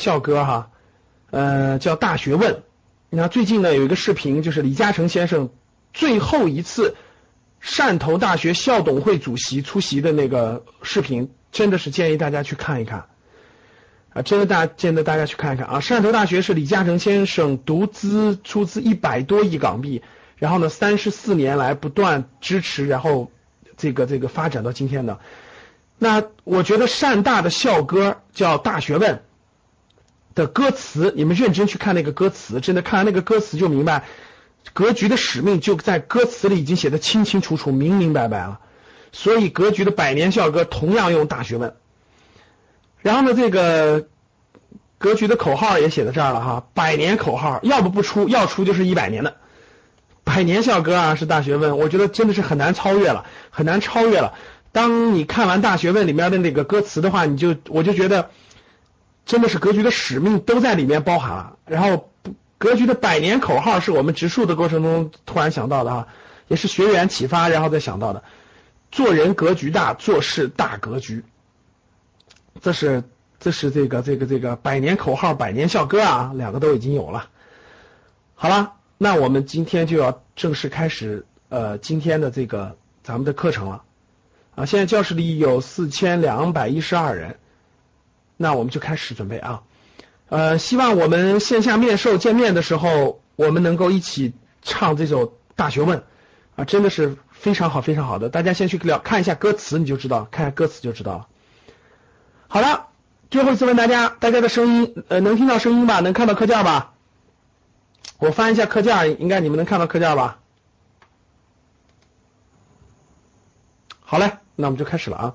校歌哈，呃，叫《大学问》。你看最近呢有一个视频，就是李嘉诚先生最后一次汕头大学校董会主席出席的那个视频，真的是建议大家去看一看啊！真的大，建议大家去看一看啊！汕头大学是李嘉诚先生独资出资一百多亿港币，然后呢三十四年来不断支持，然后这个这个发展到今天的。那我觉得汕大的校歌叫《大学问》。的歌词，你们认真去看那个歌词，真的看完那个歌词就明白，格局的使命就在歌词里已经写的清清楚楚、明明白白了。所以格局的百年校歌同样用大学问。然后呢，这个格局的口号也写在这儿了哈，百年口号，要不不出，要出就是一百年的。百年校歌啊，是大学问，我觉得真的是很难超越了，很难超越了。当你看完大学问里面的那个歌词的话，你就我就觉得。真的是格局的使命都在里面包含了，然后格局的百年口号是我们植树的过程中突然想到的啊，也是学员启发然后再想到的，做人格局大，做事大格局，这是这是这个这个这个百年口号、百年校歌啊，两个都已经有了。好了，那我们今天就要正式开始呃今天的这个咱们的课程了啊，现在教室里有四千两百一十二人。那我们就开始准备啊，呃，希望我们线下面授见面的时候，我们能够一起唱这首《大学问》啊，真的是非常好，非常好的。大家先去了看一下歌词，你就知道，看下歌词就知道了。好了，最后一次问大家，大家的声音呃能听到声音吧？能看到课件吧？我翻一下课件，应该你们能看到课件吧？好嘞，那我们就开始了啊。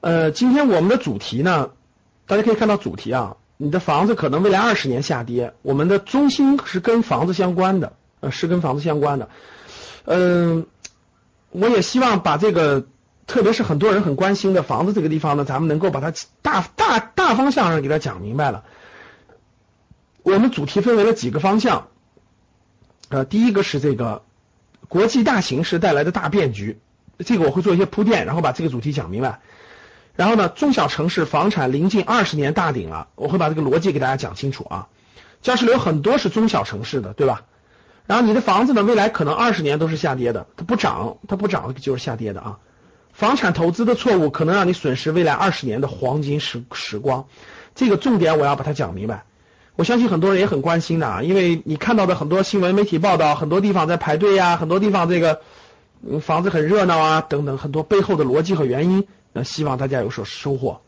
呃，今天我们的主题呢？大家可以看到主题啊，你的房子可能未来二十年下跌，我们的中心是跟房子相关的，呃，是跟房子相关的。嗯，我也希望把这个，特别是很多人很关心的房子这个地方呢，咱们能够把它大大大方向上给它讲明白了。我们主题分为了几个方向，呃，第一个是这个国际大形势带来的大变局，这个我会做一些铺垫，然后把这个主题讲明白。然后呢，中小城市房产临近二十年大顶了，我会把这个逻辑给大家讲清楚啊。教室里有很多是中小城市的，对吧？然后你的房子呢，未来可能二十年都是下跌的，它不涨，它不涨就是下跌的啊。房产投资的错误可能让你损失未来二十年的黄金时时光，这个重点我要把它讲明白。我相信很多人也很关心的啊，因为你看到的很多新闻媒体报道，很多地方在排队呀，很多地方这个房子很热闹啊，等等，很多背后的逻辑和原因。那希望大家有所收获。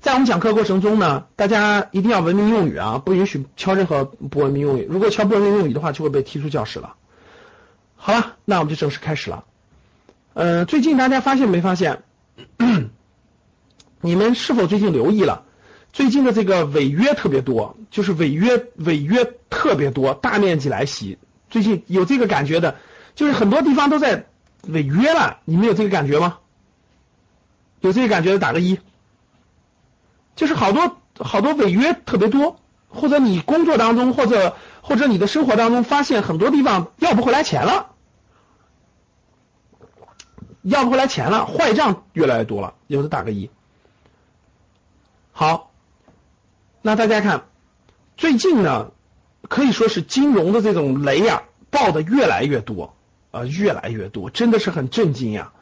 在我们讲课过程中呢，大家一定要文明用语啊，不允许敲任何不文明用语。如果敲不文明用语的话，就会被踢出教室了。好了，那我们就正式开始了。呃，最近大家发现没发现？你们是否最近留意了？最近的这个违约特别多，就是违约违约特别多，大面积来袭。最近有这个感觉的，就是很多地方都在违约了。你们有这个感觉吗？有这个感觉的打个一，就是好多好多违约特别多，或者你工作当中，或者或者你的生活当中发现很多地方要不回来钱了，要不回来钱了，坏账越来越多了，有的打个一。好，那大家看，最近呢可以说是金融的这种雷呀爆的越来越多啊，越来越多，真的是很震惊呀。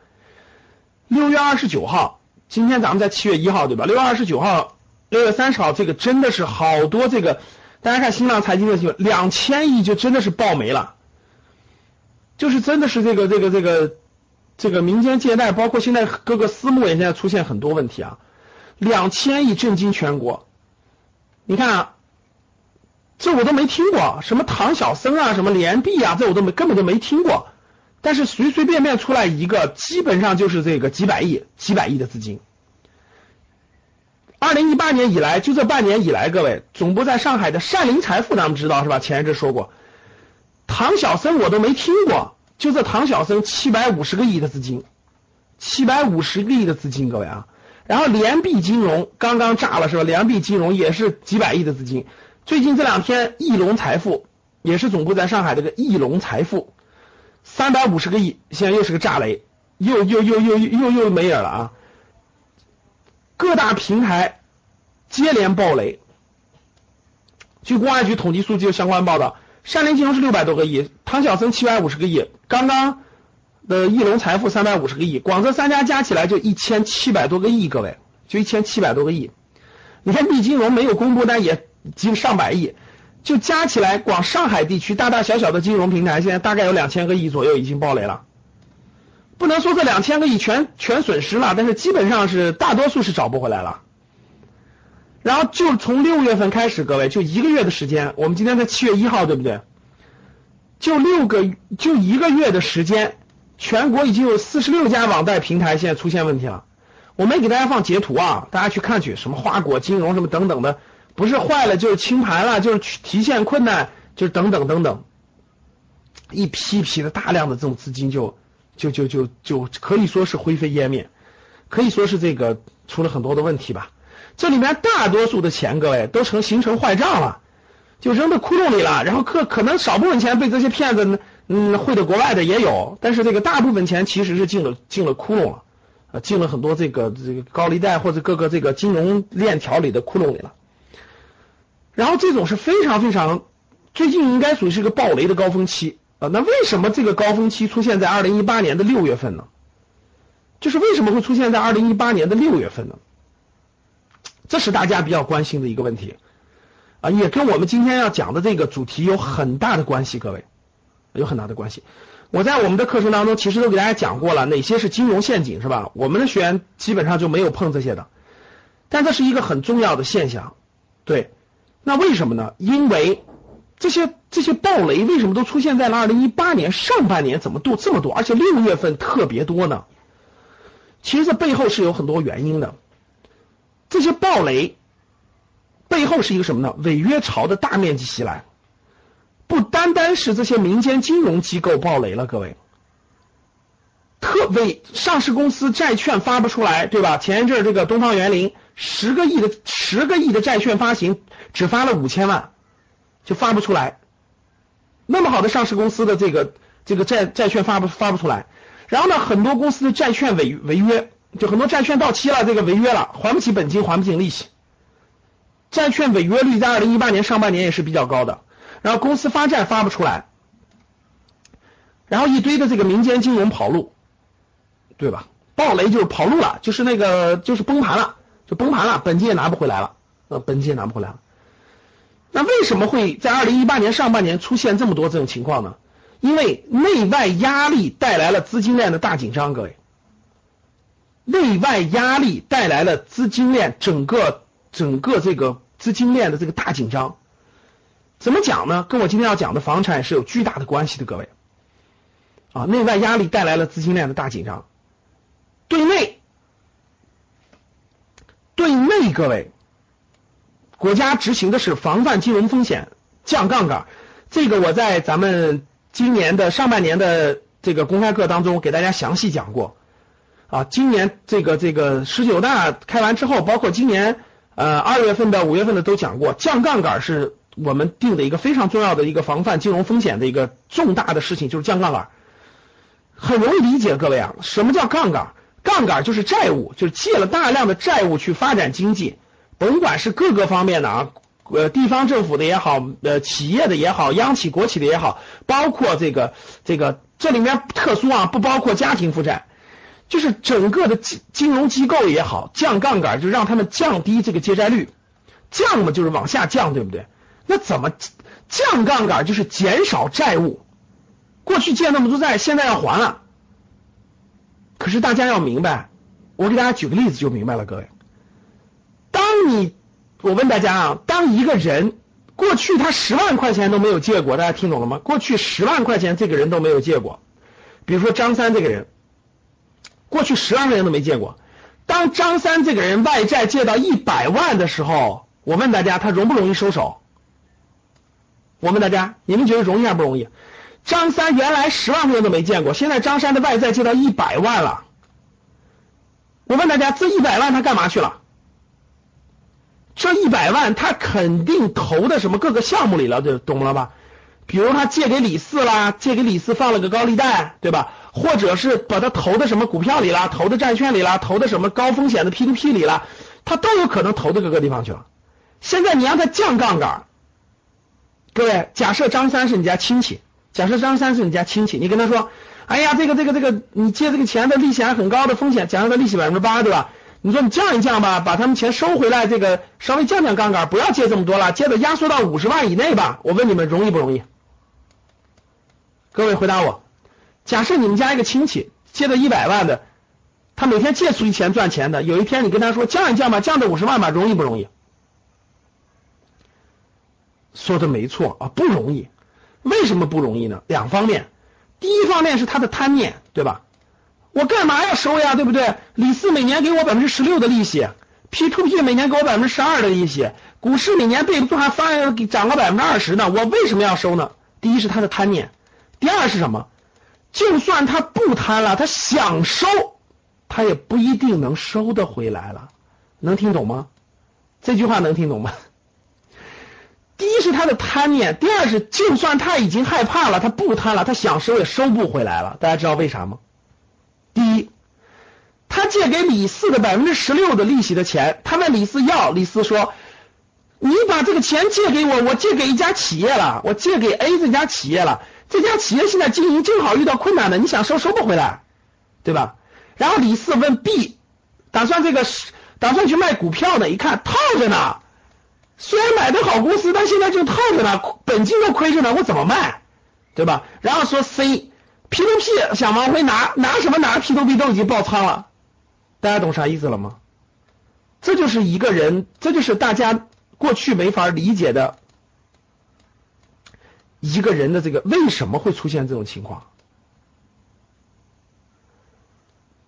六月二十九号，今天咱们在七月一号，对吧？六月二十九号、六月三十号，这个真的是好多这个，大家看新浪财经的新闻，两千亿就真的是爆没了，就是真的是这个这个这个这个民间借贷，包括现在各个私募也现在出现很多问题啊，两千亿震惊全国，你看啊，这我都没听过，什么唐小僧啊，什么连币啊，这我都没根本就没听过。但是随随便便出来一个，基本上就是这个几百亿、几百亿的资金。二零一八年以来，就这半年以来，各位总部在上海的善林财富，咱们知道是吧？前一阵说过，唐小僧我都没听过，就这唐小僧七百五十个亿的资金，七百五十个亿的资金，各位啊。然后联币金融刚刚炸了是吧？联币金融也是几百亿的资金。最近这两天，翼龙财富也是总部在上海这个翼龙财富。三百五十个亿，现在又是个炸雷，又又又又又又没影了啊！各大平台接连暴雷。据公安局统计数据相关报道，善林金融是六百多个亿，唐小森七百五十个亿，刚刚的翼龙财富三百五十个亿，广泽三家加起来就一千七百多个亿，各位就一千七百多个亿。你看币金融没有公布，但也近上百亿，就加起来，光上海地区大大小小的金融平台现在大概有两千个亿左右已经爆雷了。不能说这两千个亿全全损失了，但是基本上是大多数是找不回来了。然后就从六月份开始，各位就一个月的时间，我们今天才七月一号，对不对？就六个就一个月的时间，全国已经有四十六家网贷平台现在出现问题了。我没给大家放截图啊，大家去看去，什么花果金融什么等等的，不是坏了就是清盘了，就是提现困难，就是等等等等，一批批的大量的这种资金就就就就就可以说是灰飞烟灭，可以说是这个出了很多的问题吧。这里面大多数的钱，各位都成形成坏账了，就扔到窟窿里了。然后可可能少部分钱被这些骗子嗯汇到国外的也有，但是这个大部分钱其实是进了进了窟窿了，呃，进了很多这个这个高利贷或者各个这个金融链条里的窟窿里了。然后这种是非常非常最近应该属于是个暴雷的高峰期啊。那为什么这个高峰期出现在二零一八年的六月份呢？就是为什么会出现在二零一八年的六月份呢？这是大家比较关心的一个问题，啊，也跟我们今天要讲的这个主题有很大的关系，各位，有很大的关系。我在我们的课程当中其实都给大家讲过了，哪些是金融陷阱，是吧？我们的学员基本上就没有碰这些的，但这是一个很重要的现象，对。那为什么呢？因为这些这些暴雷为什么都出现在了二零一八年上半年？怎么多这么多？而且六月份特别多呢？其实这背后是有很多原因的。这些暴雷背后是一个什么呢？违约潮的大面积袭来，不单单是这些民间金融机构暴雷了，各位，特为上市公司债券发不出来，对吧？前一阵儿这个东方园林十个亿的十个亿的债券发行，只发了五千万，就发不出来。那么好的上市公司的这个这个债债券发不发不出来，然后呢，很多公司的债券违违约。就很多债券到期了，这个违约了，还不起本金，还不起利息，债券违约率在二零一八年上半年也是比较高的，然后公司发债发不出来，然后一堆的这个民间金融跑路，对吧？暴雷就是跑路了，就是那个就是崩盘了，就崩盘了，本金也拿不回来了，呃，本金也拿不回来了。那为什么会在二零一八年上半年出现这么多这种情况呢？因为内外压力带来了资金链的大紧张，各位。内外压力带来了资金链整个整个这个资金链的这个大紧张，怎么讲呢？跟我今天要讲的房产是有巨大的关系的，各位。啊，内外压力带来了资金链的大紧张。对内，对内，各位，国家执行的是防范金融风险、降杠杆。这个我在咱们今年的上半年的这个公开课当中给大家详细讲过。啊，今年这个这个十九大开完之后，包括今年呃二月份的、五月份的都讲过，降杠杆是我们定的一个非常重要的一个防范金融风险的一个重大的事情，就是降杠杆。很容易理解，各位啊，什么叫杠杆？杠杆就是债务，就是借了大量的债务去发展经济，甭管是各个方面的啊，呃，地方政府的也好，呃，企业的也好，央企、国企的也好，包括这个这个这里面特殊啊，不包括家庭负债。就是整个的金金融机构也好，降杠杆就让他们降低这个借债率，降嘛就是往下降，对不对？那怎么降杠杆就是减少债务？过去借那么多债，现在要还了。可是大家要明白，我给大家举个例子就明白了，各位。当你我问大家啊，当一个人过去他十万块钱都没有借过，大家听懂了吗？过去十万块钱这个人都没有借过，比如说张三这个人。过去十万块钱都没借过。当张三这个人外债借到一百万的时候，我问大家，他容不容易收手？我问大家，你们觉得容易还不容易？张三原来十万块钱都没见过，现在张三的外债借到一百万了。我问大家，这一百万他干嘛去了？这一百万他肯定投的什么各个项目里了，就懂了吧？比如他借给李四啦，借给李四放了个高利贷，对吧？或者是把他投的什么股票里啦，投的债券里啦，投的什么高风险的 P to P 里啦，他都有可能投到各个地方去了。现在你让他降杠杆，各位，假设张三是你家亲戚，假设张三是你家亲戚，你跟他说，哎呀，这个这个这个，你借这个钱的利息还很高的风险，假设他利息百分之八，对吧？你说你降一降吧，把他们钱收回来，这个稍微降降杠杆，不要借这么多了，借的压缩到五十万以内吧。我问你们容易不容易？各位回答我。假设你们家一个亲戚借的一百万的，他每天借出去钱赚钱的，有一天你跟他说降一降吧，降到五十万吧，容易不容易？说的没错啊，不容易。为什么不容易呢？两方面，第一方面是他的贪念，对吧？我干嘛要收呀？对不对？李四每年给我百分之十六的利息，P to P 每年给我百分之十二的利息，股市每年被动还翻涨了百分之二十呢，我为什么要收呢？第一是他的贪念，第二是什么？就算他不贪了，他想收，他也不一定能收得回来了。能听懂吗？这句话能听懂吗？第一是他的贪念，第二是就算他已经害怕了，他不贪了，他想收也收不回来了。大家知道为啥吗？第一，他借给李四的百分之十六的利息的钱，他问李四要，李四说：“你把这个钱借给我，我借给一家企业了，我借给 A 这家企业了，这家企业现在经营正好遇到困难了，你想收收不回来，对吧？”然后李四问 B，打算这个打算去卖股票的，一看套着呢，虽然买的好公司，但现在就套着呢，本金都亏着呢，我怎么卖，对吧？然后说 C。P to P 想往回拿，拿什么拿？P to P 都已经爆仓了，大家懂啥意思了吗？这就是一个人，这就是大家过去没法理解的一个人的这个为什么会出现这种情况？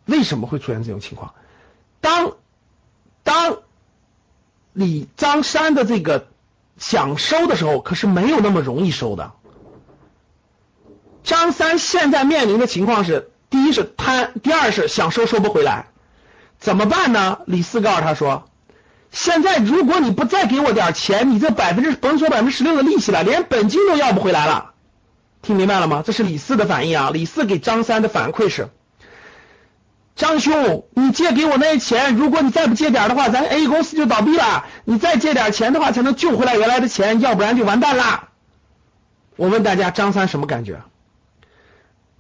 为什么会出现这种情况？当当李张三的这个想收的时候，可是没有那么容易收的。张三现在面临的情况是：第一是贪，第二是想收收不回来，怎么办呢？李四告诉他说：“现在如果你不再给我点钱，你这百分之甭说百分之十六的利息了，连本金都要不回来了。”听明白了吗？这是李四的反应啊！李四给张三的反馈是：“张兄，你借给我那些钱，如果你再不借点的话，咱 A 公司就倒闭了。你再借点钱的话，才能救回来原来的钱，要不然就完蛋了。”我问大家，张三什么感觉？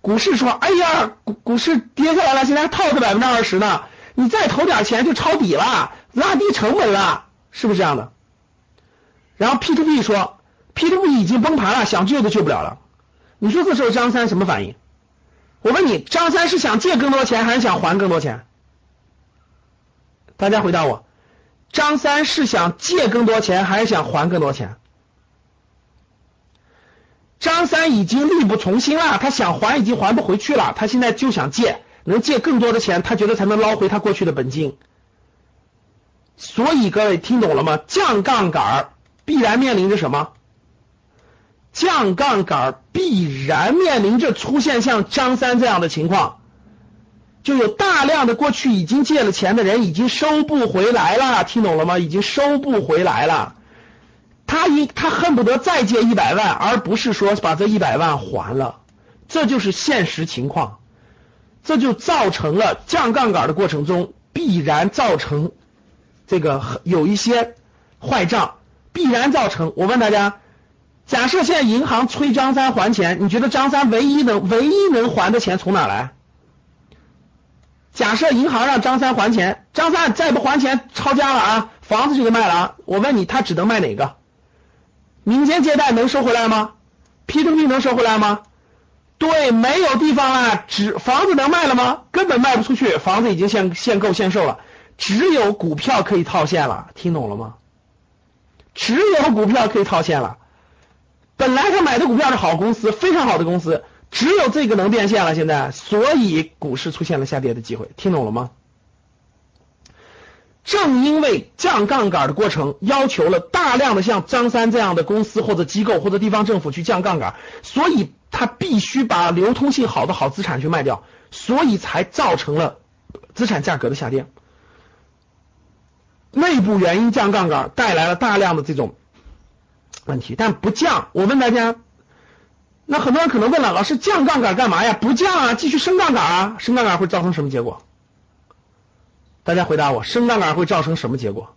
股市说：“哎呀，股股市跌下来了，现在还套着百分之二十呢，你再投点钱就抄底了，拉低成本了，是不是这样的？”然后 P to P 说：“P to P 已经崩盘了，想救都救不了了。”你说这时候张三什么反应？我问你，张三是想借更多钱还是想还更多钱？大家回答我，张三是想借更多钱还是想还更多钱？张三已经力不从心了，他想还已经还不回去了，他现在就想借，能借更多的钱，他觉得才能捞回他过去的本金。所以各位听懂了吗？降杠杆必然面临着什么？降杠杆必然面临着出现像张三这样的情况，就有大量的过去已经借了钱的人已经收不回来了，听懂了吗？已经收不回来了。他一他恨不得再借一百万，而不是说把这一百万还了，这就是现实情况，这就造成了降杠杆的过程中必然造成这个有一些坏账，必然造成。我问大家，假设现在银行催张三还钱，你觉得张三唯一能唯一能还的钱从哪来？假设银行让张三还钱，张三再不还钱抄家了啊，房子就得卖了啊。我问你，他只能卖哪个？民间借贷能收回来吗？P to P 能收回来吗？对，没有地方了，只房子能卖了吗？根本卖不出去，房子已经限限购限售了，只有股票可以套现了，听懂了吗？只有股票可以套现了。本来他买的股票是好公司，非常好的公司，只有这个能变现了，现在，所以股市出现了下跌的机会，听懂了吗？正因为降杠杆的过程要求了大量的像张三这样的公司或者机构或者地方政府去降杠杆，所以他必须把流通性好的好资产去卖掉，所以才造成了资产价格的下跌。内部原因降杠杆带来了大量的这种问题，但不降。我问大家，那很多人可能问了，老师降杠杆干嘛呀？不降啊，继续升杠杆啊，升杠杆会造成什么结果？大家回答我，升杠杆会造成什么结果？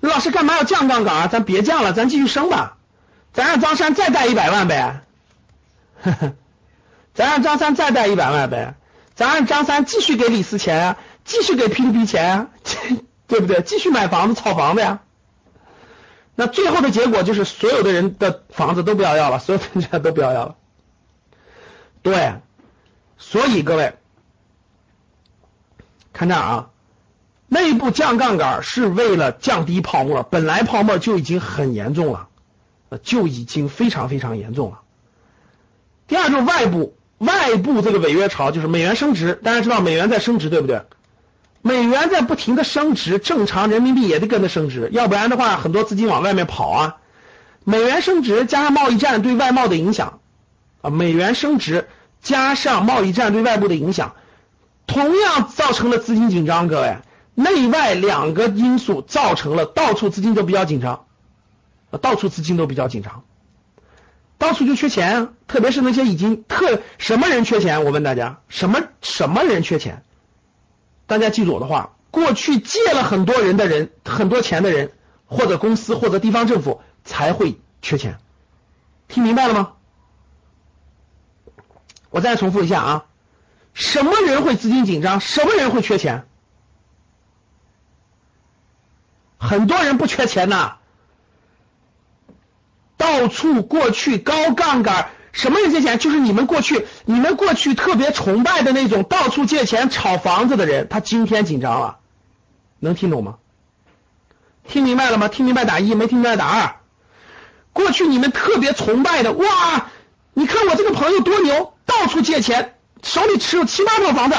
老师干嘛要降杠杆啊？咱别降了，咱继续升吧。咱让张三再贷一百万呗。咱让张三再贷一百万呗。咱让张三继续给李四钱啊，继续给 ptp 钱啊，对不对？继续买房子、炒房子呀。那最后的结果就是所有的人的房子都不要要了，所有的人都不要要了。对，所以各位看这儿啊，内部降杠杆是为了降低泡沫，本来泡沫就已经很严重了，就已经非常非常严重了。第二就是外部，外部这个违约潮就是美元升值，大家知道美元在升值，对不对？美元在不停的升值，正常人民币也得跟着升值，要不然的话，很多资金往外面跑啊。美元升值加上贸易战对外贸的影响啊，美元升值加上贸易战对外部的影响，同样造成了资金紧张。各位，内外两个因素造成了到处资金都比较紧张，到处资金都比较紧张，到处就缺钱，特别是那些已经特什么人缺钱？我问大家，什么什么人缺钱？大家记住我的话，过去借了很多人的人，很多钱的人，或者公司或者地方政府才会缺钱，听明白了吗？我再重复一下啊，什么人会资金紧张？什么人会缺钱？很多人不缺钱呐，到处过去高杠杆。什么人借钱？就是你们过去，你们过去特别崇拜的那种到处借钱炒房子的人，他今天紧张了，能听懂吗？听明白了吗？听明白打一，没听明白打二。过去你们特别崇拜的，哇，你看我这个朋友多牛，到处借钱，手里持有七八套房子，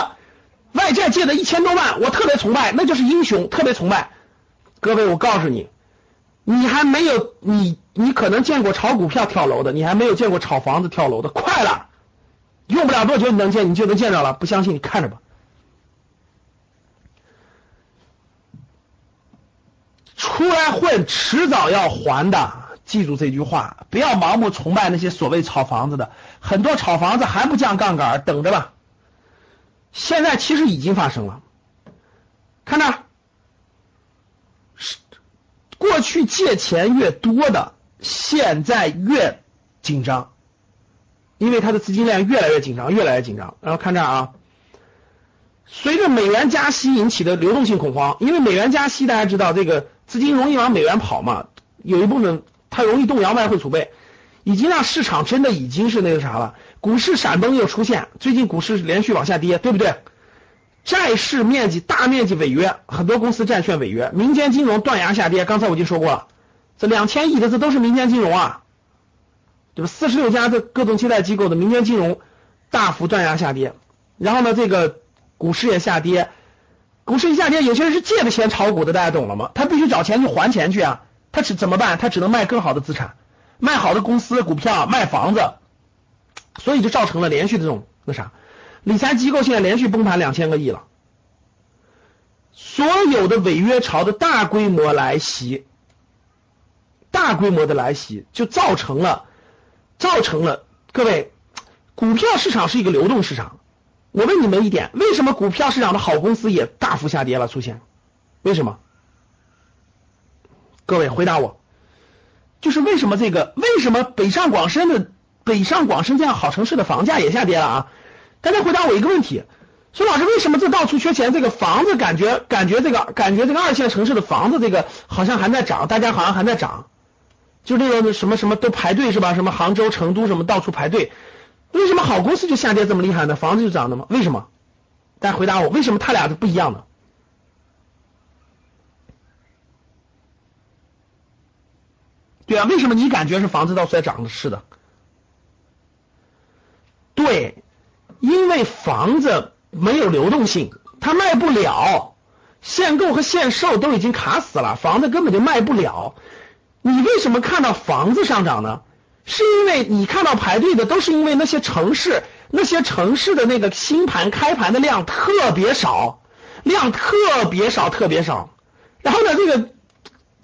外债借的一千多万，我特别崇拜，那就是英雄，特别崇拜。各位，我告诉你。你还没有你，你可能见过炒股票跳楼的，你还没有见过炒房子跳楼的。快了，用不了多久你能见，你就能见着了。不相信你看着吧。出来混，迟早要还的，记住这句话，不要盲目崇拜那些所谓炒房子的。很多炒房子还不降杠杆，等着吧。现在其实已经发生了，看着。过去借钱越多的，现在越紧张，因为它的资金链越来越紧张，越来越紧张。然后看这儿啊，随着美元加息引起的流动性恐慌，因为美元加息，大家知道这个资金容易往美元跑嘛，有一部分它容易动摇外汇储备，已经让市场真的已经是那个啥了，股市闪崩又出现，最近股市连续往下跌，对不对？债市面积大面积违约，很多公司债券违约，民间金融断崖下跌。刚才我已经说过了，这两千亿的这都是民间金融啊，对吧？四十六家的各种借贷机构的民间金融大幅断崖下跌，然后呢，这个股市也下跌，股市一下跌，有些人是借的钱炒股的，大家懂了吗？他必须找钱去还钱去啊，他只怎么办？他只能卖更好的资产，卖好的公司股票，卖房子，所以就造成了连续的这种那啥。理财机构现在连续崩盘两千个亿了，所有的违约潮的大规模来袭，大规模的来袭就造成了，造成了各位，股票市场是一个流动市场。我问你们一点，为什么股票市场的好公司也大幅下跌了？出现，为什么？各位回答我，就是为什么这个？为什么北上广深的北上广深这样好城市的房价也下跌了啊？大家回答我一个问题，说老师为什么这到处缺钱？这个房子感觉感觉这个感觉这个二线城市的房子这个好像还在涨，大家好像还在涨，就这个什么什么都排队是吧？什么杭州、成都什么到处排队，为什么好公司就下跌这么厉害呢？房子就涨的吗？为什么？大家回答我，为什么他俩是不一样的？对啊，为什么你感觉是房子到处在涨的？是的，对。因为房子没有流动性，它卖不了，限购和限售都已经卡死了，房子根本就卖不了。你为什么看到房子上涨呢？是因为你看到排队的都是因为那些城市，那些城市的那个新盘开盘的量特别少，量特别少，特别少。然后呢，这个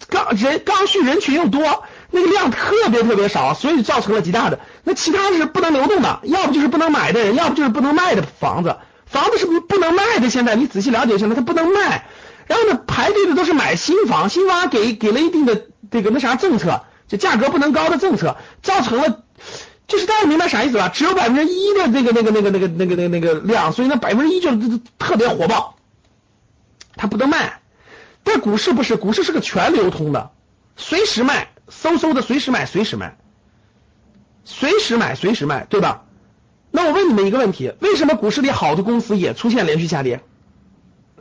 刚人刚需人群又多。那个量特别特别少，所以造成了极大的。那其他是不能流动的，要不就是不能买的人，要不就是不能卖的房子，房子是不是不能卖的？现在你仔细了解一下，它不能卖。然后呢，排队的都是买新房，新房给给了一定的这个那啥政策，就价格不能高的政策，造成了，就是大家明白啥意思吧？只有百分之一的那个那个那个那个那个那个那个量，所以那百分之一就特别火爆，它不能卖。但股市不是，股市是个全流通的，随时卖，嗖嗖的随时买，随时卖，随时买，随时卖，对吧？那我问你们一个问题：为什么股市里好的公司也出现连续下跌？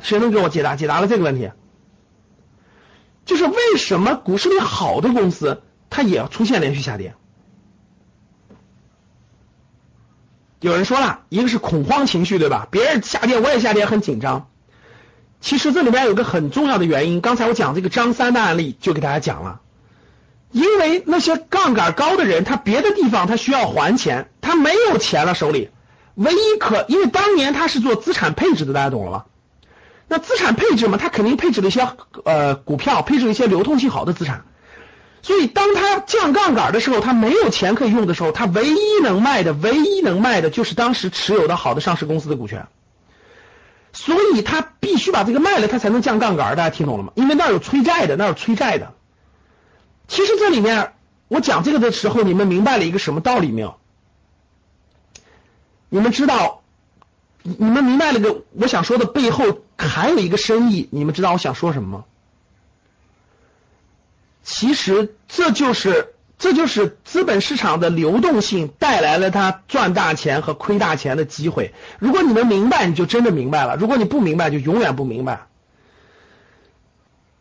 谁能给我解答？解答了这个问题，就是为什么股市里好的公司它也要出现连续下跌？有人说了一个是恐慌情绪，对吧？别人下跌我也下跌，很紧张。其实这里面有个很重要的原因，刚才我讲这个张三的案例就给大家讲了，因为那些杠杆高的人，他别的地方他需要还钱，他没有钱了手里，唯一可因为当年他是做资产配置的，大家懂了吗？那资产配置嘛，他肯定配置了一些呃股票，配置了一些流通性好的资产，所以当他降杠杆的时候，他没有钱可以用的时候，他唯一能卖的，唯一能卖的就是当时持有的好的上市公司的股权，所以他必须把这个卖了，他才能降杠杆，大家听懂了吗？因为那儿有催债的，那儿有催债的。其实这里面我讲这个的时候，你们明白了一个什么道理没有？你们知道？你们明白了个我想说的背后还有一个深意，你们知道我想说什么吗？其实这就是这就是资本市场的流动性带来了它赚大钱和亏大钱的机会。如果你能明白，你就真的明白了；如果你不明白，就永远不明白。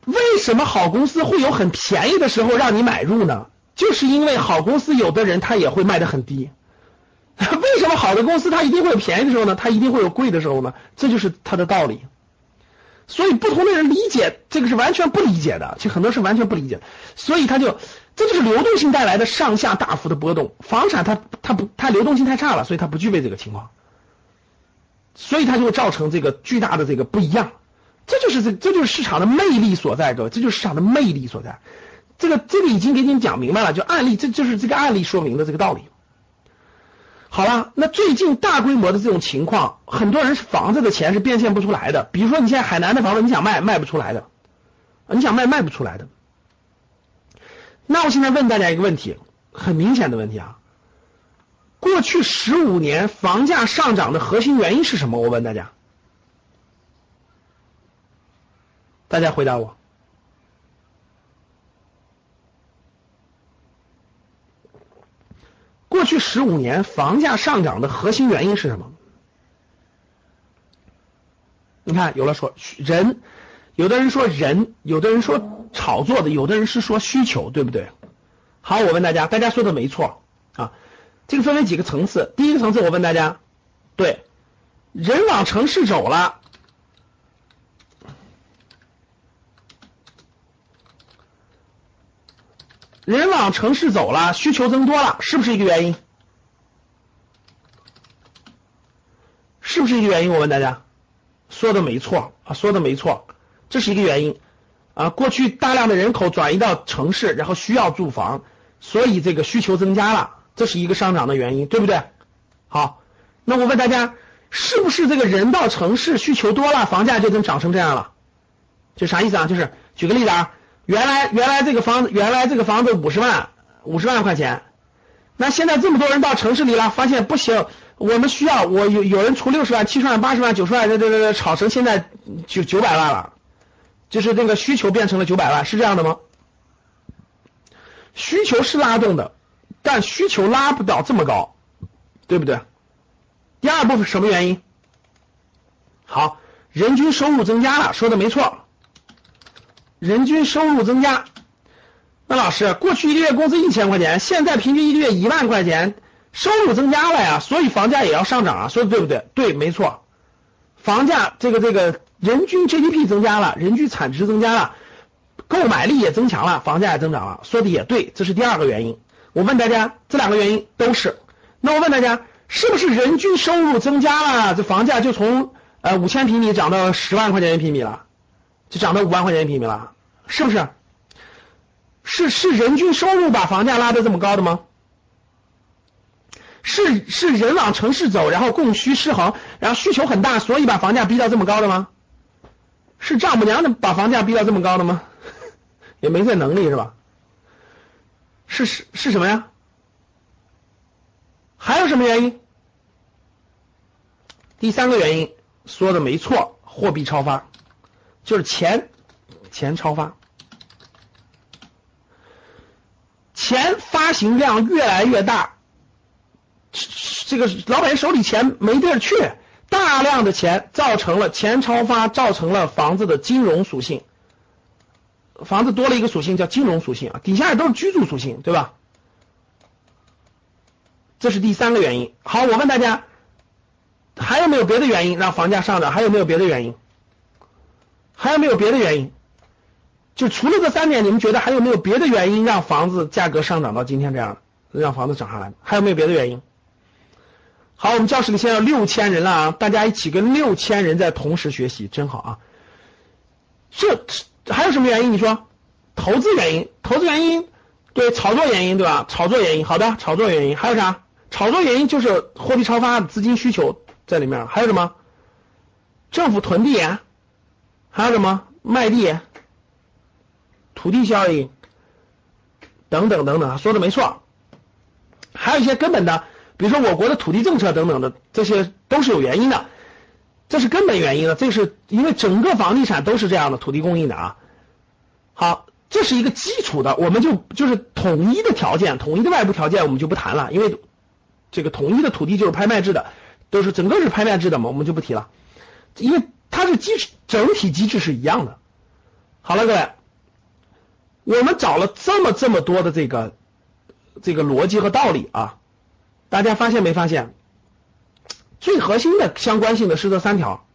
为什么好公司会有很便宜的时候让你买入呢？就是因为好公司有的人他也会卖的很低。为什么好的公司它一定会有便宜的时候呢？它一定会有贵的时候呢？这就是它的道理。所以不同的人理解这个是完全不理解的，其实很多是完全不理解。所以它就这就是流动性带来的上下大幅的波动。房产它它不它流动性太差了，所以它不具备这个情况。所以它就会造成这个巨大的这个不一样。这就是这这就是市场的魅力所在，各位，这就是市场的魅力所在。这个这个已经给你们讲明白了，就案例，这就是这个案例说明的这个道理。好了，那最近大规模的这种情况，很多人是房子的钱是变现不出来的。比如说你现在海南的房子，你想卖卖不出来的，你想卖卖不出来的。那我现在问大家一个问题，很明显的问题啊，过去十五年房价上涨的核心原因是什么？我问大家，大家回答我。过去十五年房价上涨的核心原因是什么？你看，有了说人，有的人说人，有的人说炒作的，有的人是说需求，对不对？好，我问大家，大家说的没错啊。这个分为几个层次？第一个层次，我问大家，对，人往城市走了。人往城市走了，需求增多了，是不是一个原因？是不是一个原因？我问大家，说的没错啊，说的没错，这是一个原因啊。过去大量的人口转移到城市，然后需要住房，所以这个需求增加了，这是一个上涨的原因，对不对？好，那我问大家，是不是这个人到城市需求多了，房价就能涨成这样了？就啥意思啊？就是举个例子啊。原来原来这个房子原来这个房子五十万五十万块钱，那现在这么多人到城市里了，发现不行，我们需要我有有人出六十万七十万八十万九十万这这这炒成现在九九百万了，就是这个需求变成了九百万，是这样的吗？需求是拉动的，但需求拉不到这么高，对不对？第二部分什么原因？好，人均收入增加了，说的没错。人均收入增加，那老师，过去一个月工资一千块钱，现在平均一个月一万块钱，收入增加了呀，所以房价也要上涨啊，说的对不对？对，没错，房价这个这个人均 GDP 增加了，人均产值增加了，购买力也增强了，房价也增长了，说的也对，这是第二个原因。我问大家，这两个原因都是，那我问大家，是不是人均收入增加了，这房价就从呃五千平米涨到十万块钱一平米了？就涨到五万块钱一平米了，是不是？是是人均收入把房价拉的这么高的吗？是是人往城市走，然后供需失衡，然后需求很大，所以把房价逼到这么高的吗？是丈母娘的把房价逼到这么高的吗？也没这能力是吧？是是是什么呀？还有什么原因？第三个原因说的没错，货币超发，就是钱钱超发，钱发行量越来越大，这个老百姓手里钱没地儿去，大量的钱造成了钱超发，造成了房子的金融属性。房子多了一个属性叫金融属性啊，底下也都是居住属性，对吧？这是第三个原因。好，我问大家，还有没有别的原因让房价上涨？还有没有别的原因？还有没有别的原因？就除了这三点，你们觉得还有没有别的原因让房子价格上涨到今天这样，让房子涨上来？还有没有别的原因？好，我们教室里现在有六千人了啊，大家一起跟六千人在同时学习，真好啊！这。还有什么原因？你说，投资原因，投资原因，对，炒作原因，对吧？炒作原因，好的，炒作原因还有啥？炒作原因就是货币超发，资金需求在里面。还有什么？政府囤地，还有什么卖地，土地效应，等等等等，说的没错。还有一些根本的，比如说我国的土地政策等等的，这些都是有原因的。这是根本原因了，这是因为整个房地产都是这样的土地供应的啊。好，这是一个基础的，我们就就是统一的条件，统一的外部条件我们就不谈了，因为这个统一的土地就是拍卖制的，都是整个是拍卖制的嘛，我们就不提了，因为它是机制，整体机制是一样的。好了，各位，我们找了这么这么多的这个这个逻辑和道理啊，大家发现没发现？最核心的相关性的是这三条，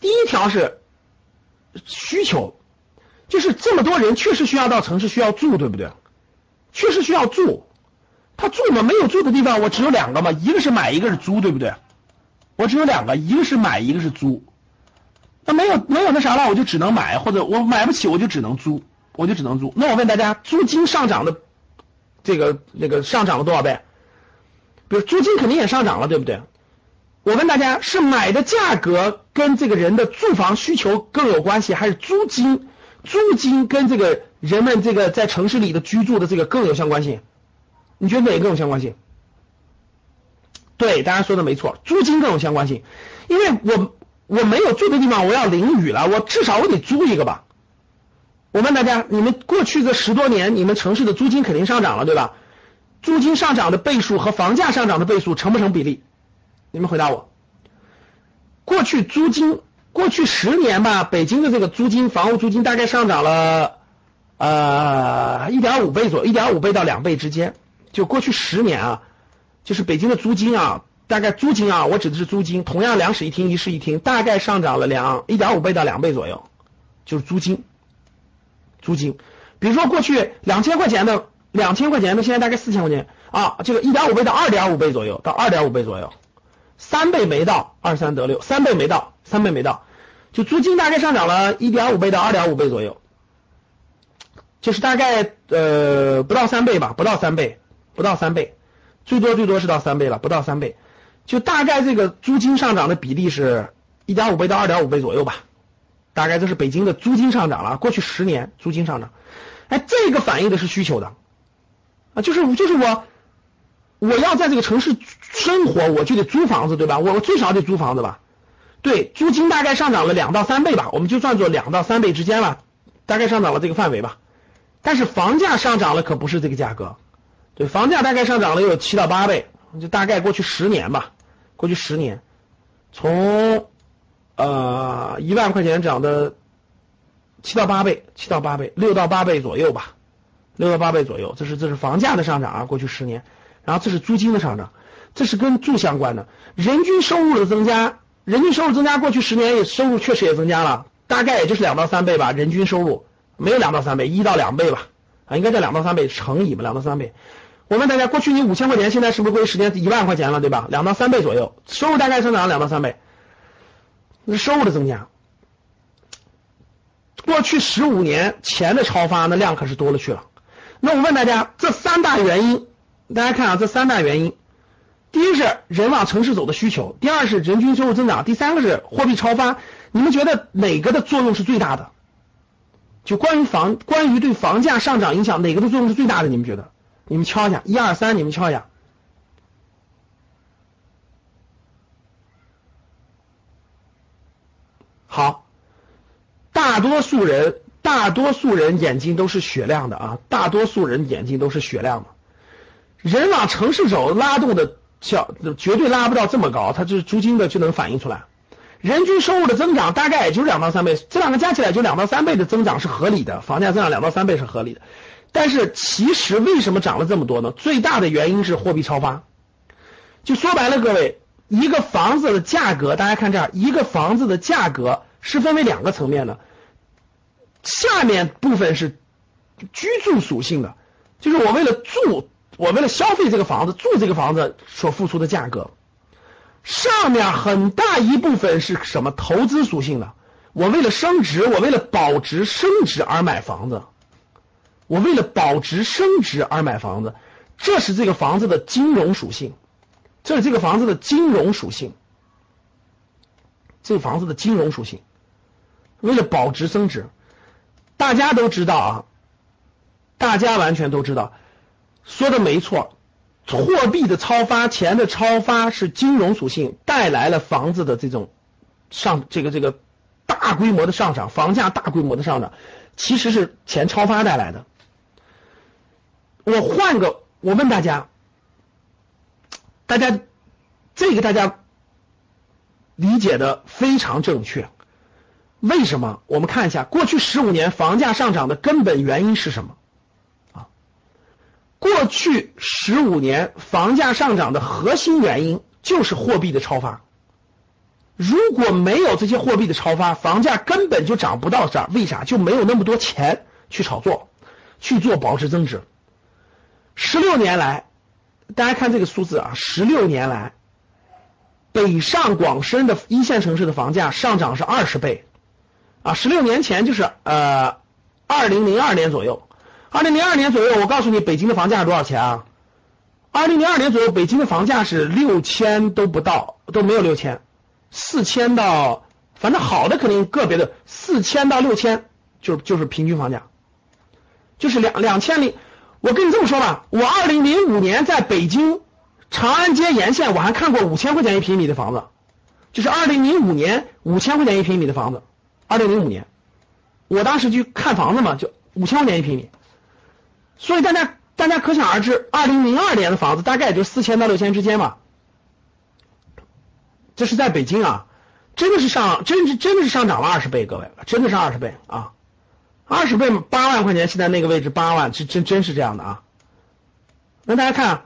第一条是需求，就是这么多人确实需要到城市需要住，对不对？确实需要住，他住嘛，没有住的地方，我只有两个嘛，一个是买，一个是租，对不对？我只有两个，一个是买，一个是租。那没有没有那啥了，我就只能买，或者我买不起，我就只能租，我就只能租。那我问大家，租金上涨的这个那个上涨了多少倍？比如租金肯定也上涨了，对不对？我问大家，是买的价格跟这个人的住房需求更有关系，还是租金？租金跟这个人们这个在城市里的居住的这个更有相关性？你觉得哪个更有相关性？对，大家说的没错，租金更有相关性，因为我我没有住的地方，我要淋雨了，我至少我得租一个吧。我问大家，你们过去这十多年，你们城市的租金肯定上涨了，对吧？租金上涨的倍数和房价上涨的倍数成不成比例？你们回答我，过去租金，过去十年吧，北京的这个租金，房屋租金大概上涨了，呃，一点五倍左右，一点五倍到两倍之间。就过去十年啊，就是北京的租金啊，大概租金啊，我指的是租金，同样两室一厅一室一厅，大概上涨了两一点五倍到两倍左右，就是租金，租金。比如说过去两千块钱的，两千块钱的，现在大概四千块钱。啊，这个一点五倍到二点五倍左右，到二点五倍左右。三倍没到，二三得六，三倍没到，三倍没到，就租金大概上涨了一点五倍到二点五倍左右，就是大概呃不到三倍吧，不到三倍，不到三倍，最多最多是到三倍了，不到三倍，就大概这个租金上涨的比例是一点五倍到二点五倍左右吧，大概这是北京的租金上涨了，过去十年租金上涨，哎，这个反映的是需求的啊，就是就是我。我要在这个城市生活，我就得租房子，对吧？我最少得租房子吧？对，租金大概上涨了两到三倍吧，我们就算作两到三倍之间吧，大概上涨了这个范围吧。但是房价上涨了可不是这个价格，对，房价大概上涨了有七到八倍，就大概过去十年吧，过去十年，从呃一万块钱涨的七到八倍，七到八倍，六到八倍左右吧，六到八倍左右，这是这是房价的上涨啊，过去十年。然后这是租金的上涨，这是跟住相关的。人均收入的增加，人均收入增加，过去十年也收入确实也增加了，大概也就是两到三倍吧。人均收入没有两到三倍，一到两倍吧，啊，应该在两到三倍乘以吧，两到三倍。我问大家，过去你五千块钱，现在是不是过去十年一万块钱了，对吧？两到三倍左右，收入大概增长两到三倍，那收入的增加。过去十五年前的超发，那量可是多了去了。那我问大家，这三大原因。大家看啊，这三大原因，第一是人往城市走的需求，第二是人均收入增长，第三个是货币超发。你们觉得哪个的作用是最大的？就关于房，关于对房价上涨影响，哪个的作用是最大的？你们觉得？你们敲一下，一二三，你们敲一下。好，大多数人，大多数人眼睛都是雪亮的啊，大多数人眼睛都是雪亮的。人往城市走，拉动的小绝对拉不到这么高，它就是租金的就能反映出来。人均收入的增长大概也就是两到三倍，这两个加起来就两到三倍的增长是合理的，房价增长两到三倍是合理的。但是其实为什么涨了这么多呢？最大的原因是货币超发。就说白了，各位，一个房子的价格，大家看这儿，一个房子的价格是分为两个层面的，下面部分是居住属性的，就是我为了住。我为了消费这个房子，住这个房子所付出的价格，上面很大一部分是什么投资属性的？我为了升值，我为了保值升值而买房子，我为了保值升值而买房子，这是这个房子的金融属性，这是这个房子的金融属性，这个房子的金融属性，为了保值升值，大家都知道啊，大家完全都知道。说的没错，货币的超发，钱的超发是金融属性带来了房子的这种上这个这个大规模的上涨，房价大规模的上涨，其实是钱超发带来的。我换个，我问大家，大家这个大家理解的非常正确，为什么？我们看一下过去十五年房价上涨的根本原因是什么？啊过去十五年房价上涨的核心原因就是货币的超发。如果没有这些货币的超发，房价根本就涨不到这儿。为啥？就没有那么多钱去炒作，去做保值增值。十六年来，大家看这个数字啊，十六年来，北上广深的一线城市的房价上涨是二十倍，啊，十六年前就是呃，二零零二年左右。二零零二年左右，我告诉你，北京的房价是多少钱啊？二零零二年左右，北京的房价是六千都不到，都没有六千，四千到，反正好的肯定个别的四千到六千，就就是平均房价，就是两两千零。我跟你这么说吧，我二零零五年在北京长安街沿线，我还看过五千块钱一平米的房子，就是二零零五年五千块钱一平米的房子，二零零五年，我当时去看房子嘛，就五千块钱一平米。所以大家大家可想而知，二零零二年的房子大概也就四千到六千之间嘛。这是在北京啊，真的是上，真是真的是上涨了二十倍，各位，真的是二十倍啊，二十倍八万块钱，现在那个位置八万，是真真是这样的啊。那大家看，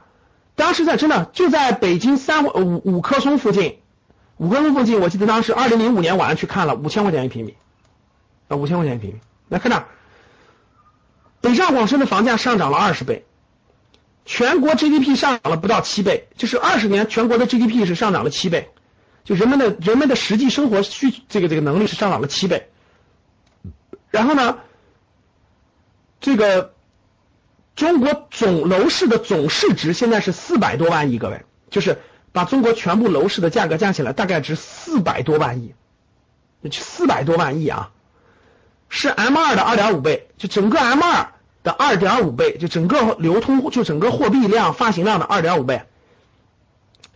当时在真的就在北京三五五棵松附近，五棵松附近，我记得当时二零零五年晚上去看了五千块钱一平米，啊，五千块钱一平米，来看这。北上广深的房价上涨了二十倍，全国 GDP 上涨了不到七倍，就是二十年全国的 GDP 是上涨了七倍，就人们的人们的实际生活需这个这个能力是上涨了七倍。然后呢，这个中国总楼市的总市值现在是四百多万亿，各位，就是把中国全部楼市的价格加起来，大概值四百多万亿，四百多万亿啊，是 M 二的二点五倍，就整个 M 二。的二点五倍，就整个流通，就整个货币量发行量的二点五倍，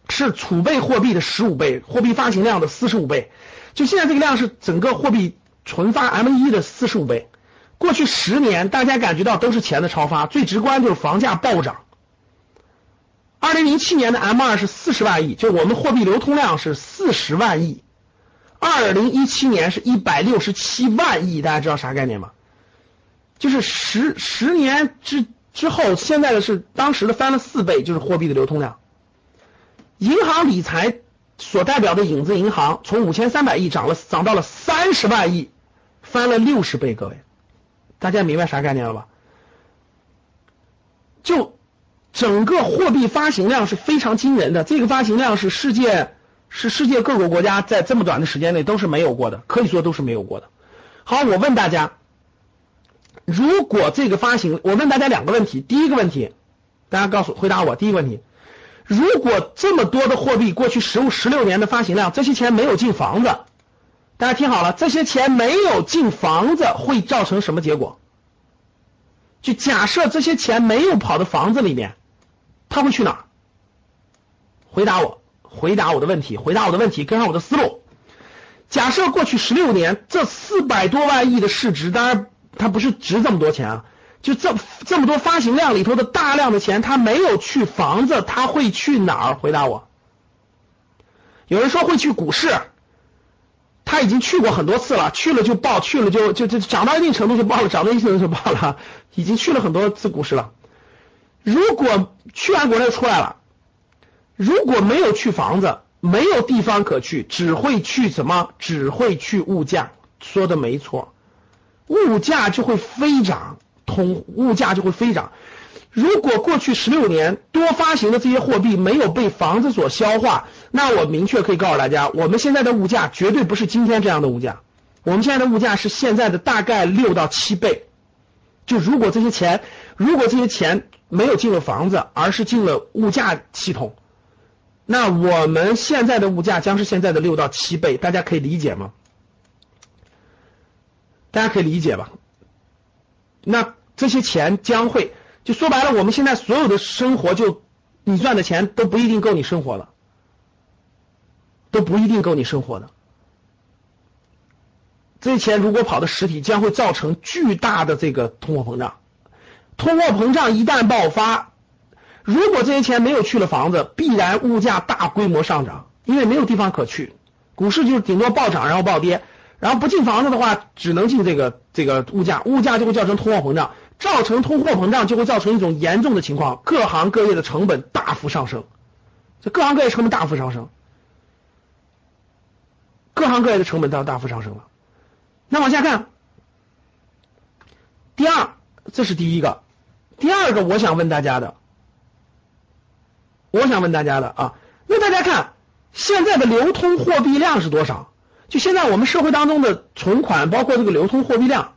是储备货币的十五倍，货币发行量的四十五倍。就现在这个量是整个货币存发 M 一的四十五倍。过去十年，大家感觉到都是钱的超发，最直观就是房价暴涨。二零零七年的 M 二是四十万亿，就我们货币流通量是四十万亿。二零一七年是一百六十七万亿，大家知道啥概念吗？就是十十年之之后，现在的是当时的翻了四倍，就是货币的流通量。银行理财所代表的影子银行，从五千三百亿涨了涨到了三十万亿，翻了六十倍。各位，大家明白啥概念了吧？就整个货币发行量是非常惊人的，这个发行量是世界是世界各个国家在这么短的时间内都是没有过的，可以说都是没有过的。好，我问大家。如果这个发行，我问大家两个问题。第一个问题，大家告诉回答我。第一个问题，如果这么多的货币过去十五十六年的发行量，这些钱没有进房子，大家听好了，这些钱没有进房子会造成什么结果？就假设这些钱没有跑到房子里面，他会去哪儿？回答我，回答我的问题，回答我的问题，跟上我的思路。假设过去十六年这四百多万亿的市值，当然它不是值这么多钱啊，就这这么多发行量里头的大量的钱，它没有去房子，它会去哪儿？回答我。有人说会去股市，他已经去过很多次了，去了就爆，去了就就就涨到一定程度就爆了，涨到一定程度就爆了，已经去了很多次股市了。如果去完国就出来了，如果没有去房子。没有地方可去，只会去什么？只会去物价。说的没错，物价就会飞涨，通物价就会飞涨。如果过去十六年多发行的这些货币没有被房子所消化，那我明确可以告诉大家，我们现在的物价绝对不是今天这样的物价。我们现在的物价是现在的大概六到七倍。就如果这些钱，如果这些钱没有进了房子，而是进了物价系统。那我们现在的物价将是现在的六到七倍，大家可以理解吗？大家可以理解吧？那这些钱将会，就说白了，我们现在所有的生活，就你赚的钱都不一定够你生活的，都不一定够你生活的。这些钱如果跑到实体，将会造成巨大的这个通货膨胀。通货膨胀一旦爆发。如果这些钱没有去了房子，必然物价大规模上涨，因为没有地方可去。股市就是顶多暴涨然后暴跌，然后不进房子的话，只能进这个这个物价，物价就会造成通货膨胀，造成通货膨胀就会造成一种严重的情况，各行各业的成本大幅上升，这各行各业成本大幅上升，各行各业的成本都要大幅上升了。那往下看，第二，这是第一个，第二个我想问大家的。我想问大家的啊，那大家看现在的流通货币量是多少？就现在我们社会当中的存款，包括这个流通货币量，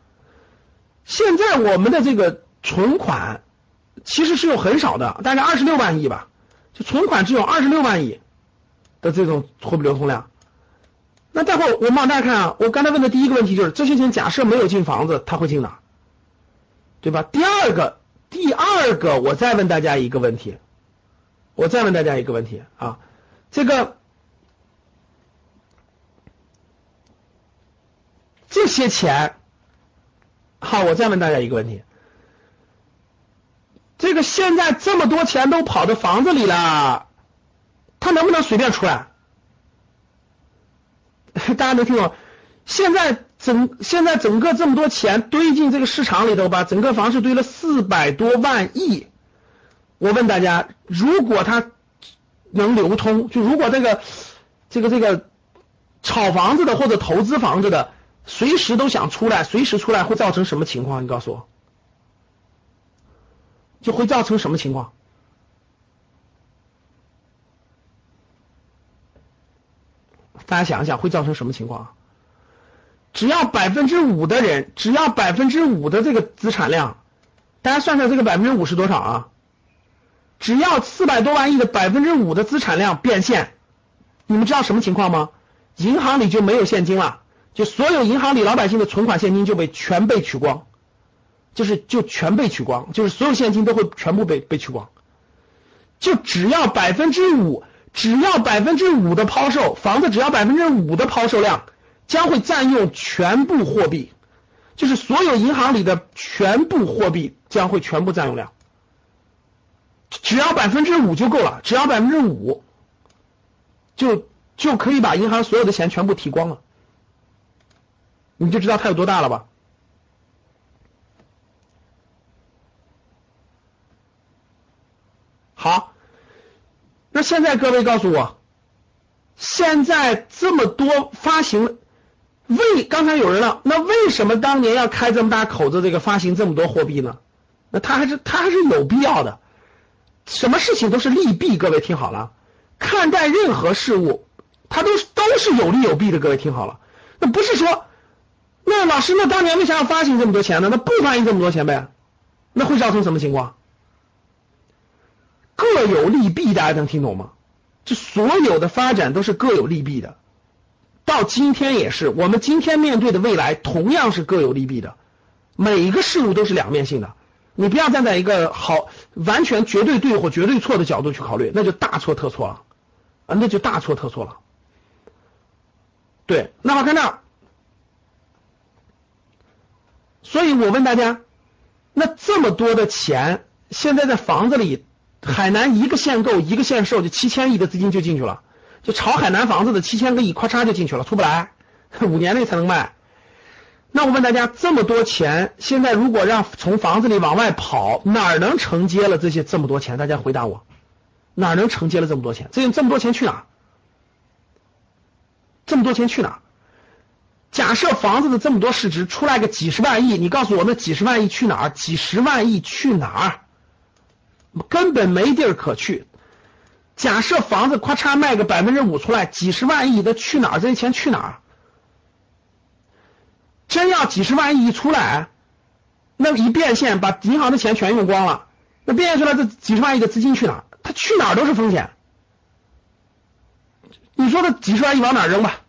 现在我们的这个存款其实是有很少的，大概二十六万亿吧，就存款只有二十六万亿的这种货币流通量。那待会儿我们往大家看啊，我刚才问的第一个问题就是这些钱假设没有进房子，它会进哪？对吧？第二个，第二个，我再问大家一个问题。我再问大家一个问题啊，这个这些钱，好，我再问大家一个问题，这个现在这么多钱都跑到房子里了，他能不能随便出来？大家能听懂？现在整现在整个这么多钱堆进这个市场里头吧，整个房市堆了四百多万亿。我问大家，如果它能流通，就如果这个这个这个炒房子的或者投资房子的，随时都想出来，随时出来会造成什么情况？你告诉我，就会造成什么情况？大家想一想，会造成什么情况？只要百分之五的人，只要百分之五的这个资产量，大家算算这个百分之五是多少啊？只要四百多万亿的百分之五的资产量变现，你们知道什么情况吗？银行里就没有现金了，就所有银行里老百姓的存款现金就被全被取光，就是就全被取光，就是所有现金都会全部被被取光。就只要百分之五，只要百分之五的抛售，房子只要百分之五的抛售量，将会占用全部货币，就是所有银行里的全部货币将会全部占用量。只要百分之五就够了，只要百分之五，就就可以把银行所有的钱全部提光了，你就知道它有多大了吧？好，那现在各位告诉我，现在这么多发行，为刚才有人了，那为什么当年要开这么大口子，这个发行这么多货币呢？那他还是他还是有必要的。什么事情都是利弊，各位听好了，看待任何事物，它都是都是有利有弊的。各位听好了，那不是说，那老师，那当年为啥要发行这么多钱呢？那不发行这么多钱呗，那会造成什么情况？各有利弊，大家能听懂吗？这所有的发展都是各有利弊的，到今天也是，我们今天面对的未来同样是各有利弊的，每一个事物都是两面性的，你不要站在一个好完全绝对对或绝对错的角度去考虑，那就大错特错了，啊，那就大错特错了。对，那好看这所以我问大家，那这么多的钱，现在在房子里。海南一个限购一个限售就七千亿的资金就进去了，就炒海南房子的七千个亿，咔嚓就进去了，出不来，五年内才能卖。那我问大家，这么多钱，现在如果让从房子里往外跑，哪儿能承接了这些这么多钱？大家回答我，哪能承接了这么多钱？这这么多钱去哪？这么多钱去哪？假设房子的这么多市值出来个几十万亿，你告诉我那几十万亿去哪儿？几十万亿去哪儿？根本没地儿可去。假设房子咔嚓卖个百分之五出来，几十万亿的去哪儿？这些钱去哪儿？真要几十万亿一出来，那一变现把银行的钱全用光了，那变现出来这几十万亿的资金去哪儿？它去哪儿都是风险。你说这几十万亿往哪扔吧？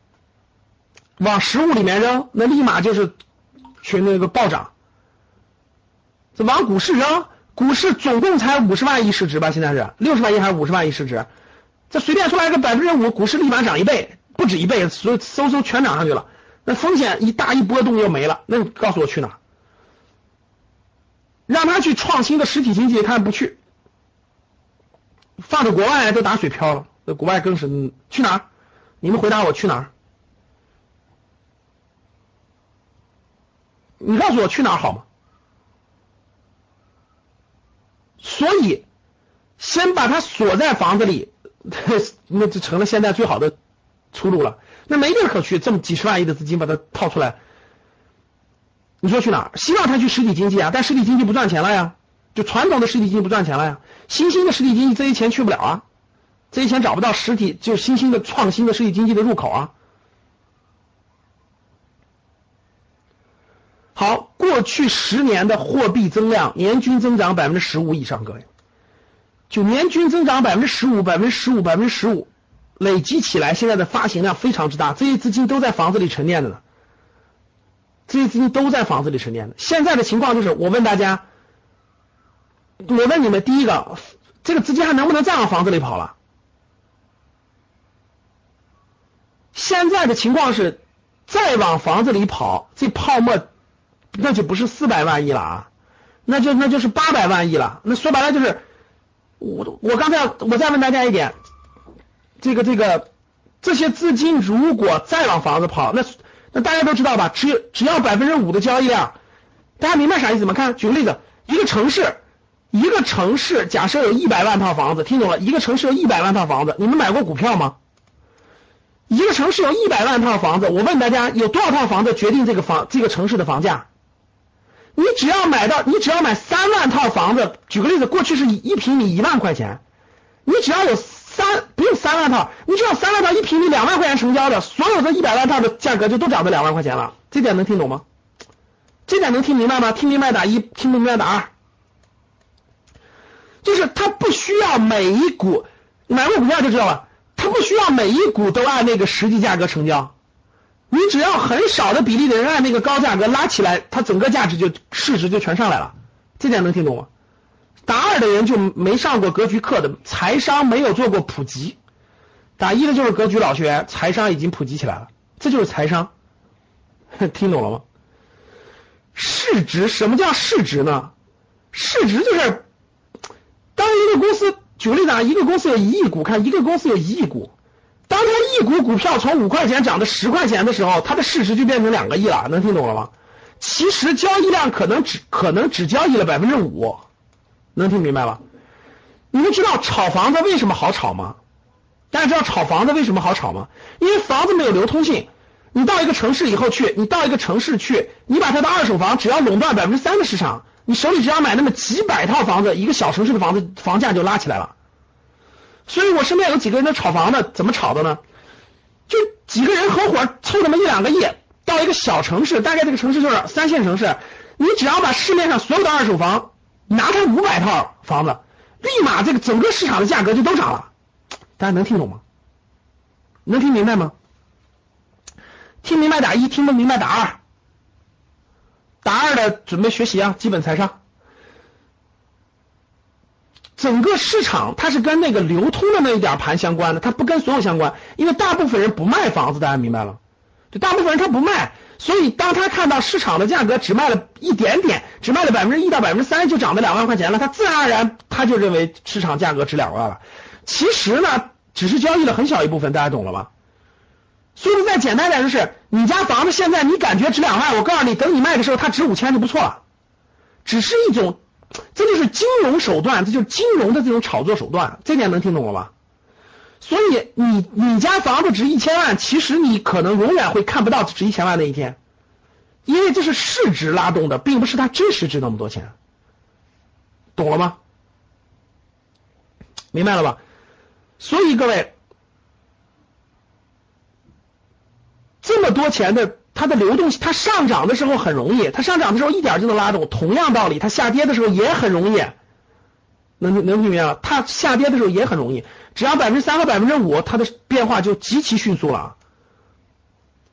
往实物里面扔，那立马就是去那个暴涨。这往股市扔。股市总共才五十万亿市值吧？现在是六十万亿还是五十万亿市值？这随便出来个百分之五，股市立马涨一倍，不止一倍，所以嗖嗖全涨上去了。那风险一大，一波动又没了。那你告诉我去哪？让他去创新的实体经济，他不去。放到国外都打水漂了，那国外更是去哪？你们回答我去哪？你告诉我去哪好吗？所以，先把它锁在房子里，那就成了现在最好的出路了。那没地儿可去，这么几十万亿的资金把它套出来，你说去哪儿？希望他去实体经济啊，但实体经济不赚钱了呀，就传统的实体经济不赚钱了呀。新兴的实体经济这些钱去不了啊，这些钱找不到实体，就新兴的创新的实体经济的入口啊。好，过去十年的货币增量年均增长百分之十五以上，各位，就年均增长百分之十五、百分之十五、百分之十五，累积起来，现在的发行量非常之大，这些资金都在房子里沉淀着呢，这些资金都在房子里沉淀的。现在的情况就是，我问大家，我问你们，第一个，这个资金还能不能再往房子里跑了？现在的情况是，再往房子里跑，这泡沫。那就不是四百万亿了啊，那就那就是八百万亿了。那说白了就是，我我刚才我再问大家一点，这个这个这些资金如果再往房子跑，那那大家都知道吧？只只要百分之五的交易量，大家明白啥意思吗？看，举个例子，一个城市，一个城市假设有一百万套房子，听懂了？一个城市有一百万套房子，你们买过股票吗？一个城市有一百万套房子，我问大家，有多少套房子决定这个房这个城市的房价？你只要买到，你只要买三万套房子，举个例子，过去是一平米一万块钱，你只要有三不用三万套，你只要三万套一平米两万块钱成交的，所有的一百万套的价格就都涨到两万块钱了，这点能听懂吗？这点能听明白吗？听明白打一，听不明白打二。就是他不需要每一股买过股票就知道了，他不需要每一股都按那个实际价格成交。你只要很少的比例的人按那个高价格拉起来，它整个价值就市值就全上来了，这点能听懂吗？打二的人就没上过格局课的财商没有做过普及，打一的就是格局老学员，财商已经普及起来了，这就是财商，听懂了吗？市值什么叫市值呢？市值就是当一个公司举个例子啊，一个公司有一亿股，看一个公司有一亿股。当它一股股票从五块钱涨到十块钱的时候，它的市值就变成两个亿了，能听懂了吗？其实交易量可能只可能只交易了百分之五，能听明白吗？你们知道炒房子为什么好炒吗？大家知道炒房子为什么好炒吗？因为房子没有流通性。你到一个城市以后去，你到一个城市去，你把它的二手房只要垄断百分之三的市场，你手里只要买那么几百套房子，一个小城市的房子房价就拉起来了。所以我身边有几个人都炒房的，怎么炒的呢？就几个人合伙凑那么一两个亿，到一个小城市，大概这个城市就是三线城市，你只要把市面上所有的二手房拿它五百套房子，立马这个整个市场的价格就都涨了。大家能听懂吗？能听明白吗？听明白打一，听不明白打二。打二的准备学习啊，基本财商。整个市场它是跟那个流通的那一点盘相关的，它不跟所有相关，因为大部分人不卖房子，大家明白了？就大部分人他不卖，所以当他看到市场的价格只卖了一点点，只卖了百分之一到百分之三，就涨了两万块钱了，他自然而然他就认为市场价格值两万了。其实呢，只是交易了很小一部分，大家懂了吧？所以再简单点就是，你家房子现在你感觉值两万，我告诉你，等你卖的时候它值五千就不错了，只是一种。这就是金融手段，这就是金融的这种炒作手段，这点能听懂了吧？所以你你家房子值一千万，其实你可能永远会看不到值一千万那一天，因为这是市值拉动的，并不是它真实值那么多钱，懂了吗？明白了吧？所以各位，这么多钱的。它的流动性，它上涨的时候很容易，它上涨的时候一点就能拉动。同样道理，它下跌的时候也很容易，能能听明白吗？它下跌的时候也很容易，只要百分之三和百分之五，它的变化就极其迅速了，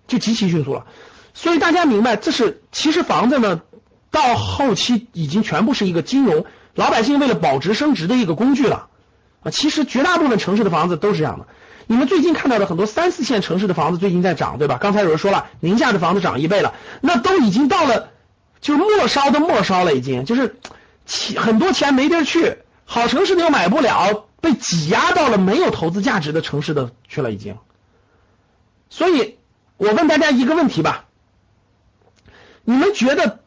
就极其迅速了。所以大家明白，这是其实房子呢，到后期已经全部是一个金融老百姓为了保值升值的一个工具了啊。其实绝大部分城市的房子都是这样的。你们最近看到的很多三四线城市的房子最近在涨，对吧？刚才有人说了，宁夏的房子涨一倍了，那都已经到了就是末梢的末梢了，已经就是钱很多钱没地儿去，好城市的又买不了，被挤压到了没有投资价值的城市的去了，已经。所以，我问大家一个问题吧，你们觉得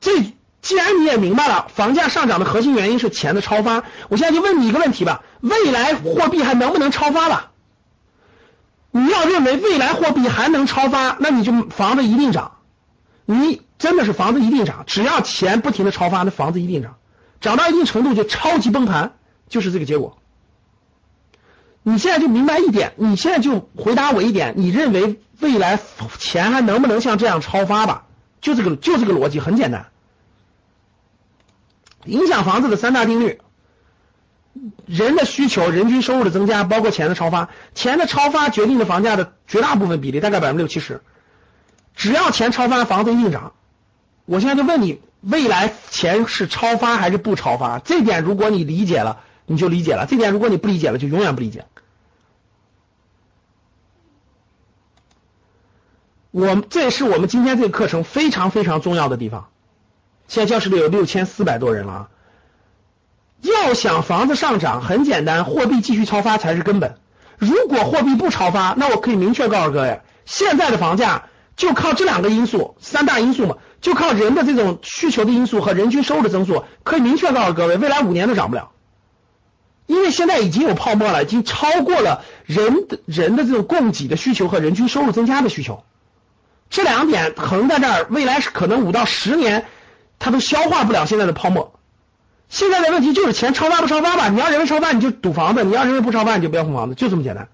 这既然你也明白了房价上涨的核心原因是钱的超发，我现在就问你一个问题吧：未来货币还能不能超发了？你要认为未来货币还能超发，那你就房子一定涨。你真的是房子一定涨，只要钱不停的超发，那房子一定涨，涨到一定程度就超级崩盘，就是这个结果。你现在就明白一点，你现在就回答我一点，你认为未来钱还能不能像这样超发吧？就这个就这个逻辑很简单，影响房子的三大定律。人的需求、人均收入的增加，包括钱的超发，钱的超发决定了房价的绝大部分比例，大概百分之六七十。只要钱超发，房子一定涨。我现在就问你，未来钱是超发还是不超发？这点如果你理解了，你就理解了；这点如果你不理解了，就永远不理解。我这也是我们今天这个课程非常非常重要的地方。现在教室里有六千四百多人了啊。要想房子上涨，很简单，货币继续超发才是根本。如果货币不超发，那我可以明确告诉各位，现在的房价就靠这两个因素，三大因素嘛，就靠人的这种需求的因素和人均收入的增速，可以明确告诉各位，未来五年都涨不了，因为现在已经有泡沫了，已经超过了人的人的这种供给的需求和人均收入增加的需求，这两点横在这儿，未来可能五到十年，它都消化不了现在的泡沫。现在的问题就是钱超发不超发吧？你要认为超发，你就赌房子；你要认为不超发，你就不要碰房子，就这么简单。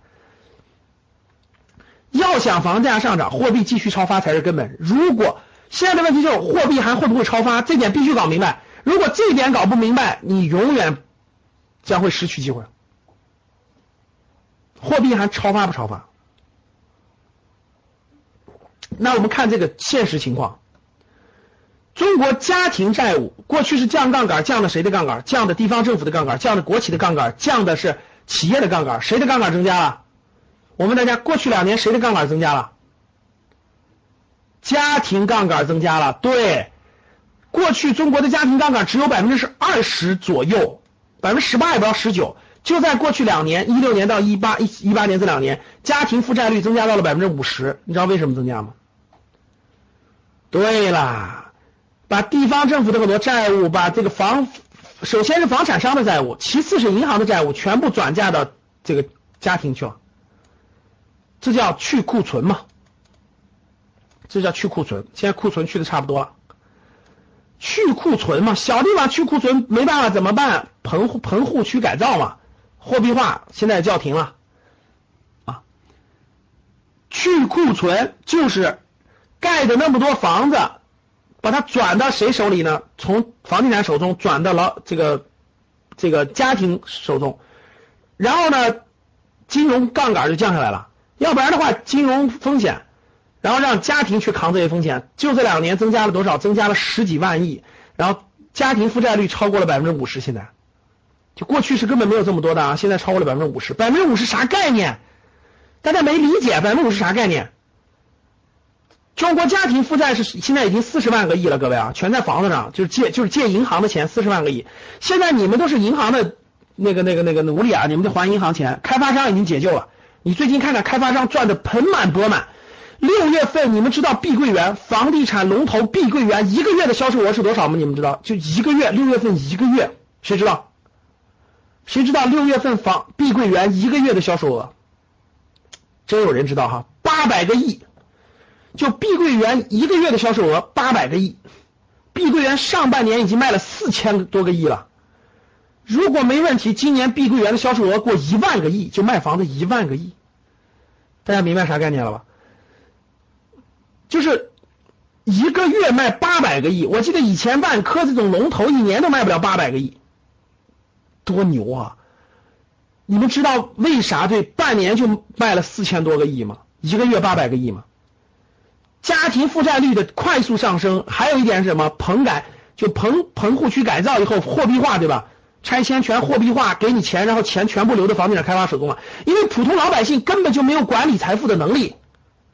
要想房价上涨，货币继续超发才是根本。如果现在的问题就是货币还会不会超发，这点必须搞明白。如果这点搞不明白，你永远将会失去机会。货币还超发不超发？那我们看这个现实情况。中国家庭债务过去是降杠杆，降的谁的杠杆？降的地方政府的杠杆，降的国企的杠杆，降的是企业的杠杆，谁的杠杆增加了？我问大家，过去两年谁的杠杆增加了？家庭杠杆增加了。对，过去中国的家庭杠杆只有百分之是二十左右，百分之十八也不到十九。就在过去两年，一六年到一八一一八年这两年，家庭负债率增加到了百分之五十。你知道为什么增加吗？对啦。把地方政府的很多债务，把这个房，首先是房产商的债务，其次是银行的债务，全部转嫁到这个家庭去了，这叫去库存嘛？这叫去库存。现在库存去的差不多了，去库存嘛，小地方去库存没办法怎么办？棚户棚户区改造嘛，货币化现在叫停了，啊，去库存就是盖的那么多房子。把它转到谁手里呢？从房地产手中转到了这个这个家庭手中，然后呢，金融杠杆就降下来了，要不然的话，金融风险，然后让家庭去扛这些风险，就这两年增加了多少？增加了十几万亿，然后家庭负债率超过了百分之五十，现在，就过去是根本没有这么多的啊，现在超过了百分之五十，百分之五十啥概念？大家没理解，百分之五十啥概念？中国家庭负债是现在已经四十万个亿了，各位啊，全在房子上，就是借就是借银行的钱，四十万个亿。现在你们都是银行的那个那个那个奴隶啊，你们得还银行钱。开发商已经解救了，你最近看看开发商赚的盆满钵满。六月份你们知道碧桂园房地产龙头碧桂园一个月的销售额是多少吗？你们知道？就一个月，六月份一个月，谁知道？谁知道六月份房碧桂园一个月的销售额？真有人知道哈，八百个亿。就碧桂园一个月的销售额八百个亿，碧桂园上半年已经卖了四千多个亿了。如果没问题，今年碧桂园的销售额过一万个亿，就卖房子一万个亿。大家明白啥概念了吧？就是一个月卖八百个亿。我记得以前万科这种龙头一年都卖不了八百个亿，多牛啊！你们知道为啥对半年就卖了四千多个亿吗？一个月八百个亿吗？家庭负债率的快速上升，还有一点是什么？棚改就棚棚户区改造以后货币化，对吧？拆迁全货币化，给你钱，然后钱全部留到房地产开发手中了。因为普通老百姓根本就没有管理财富的能力，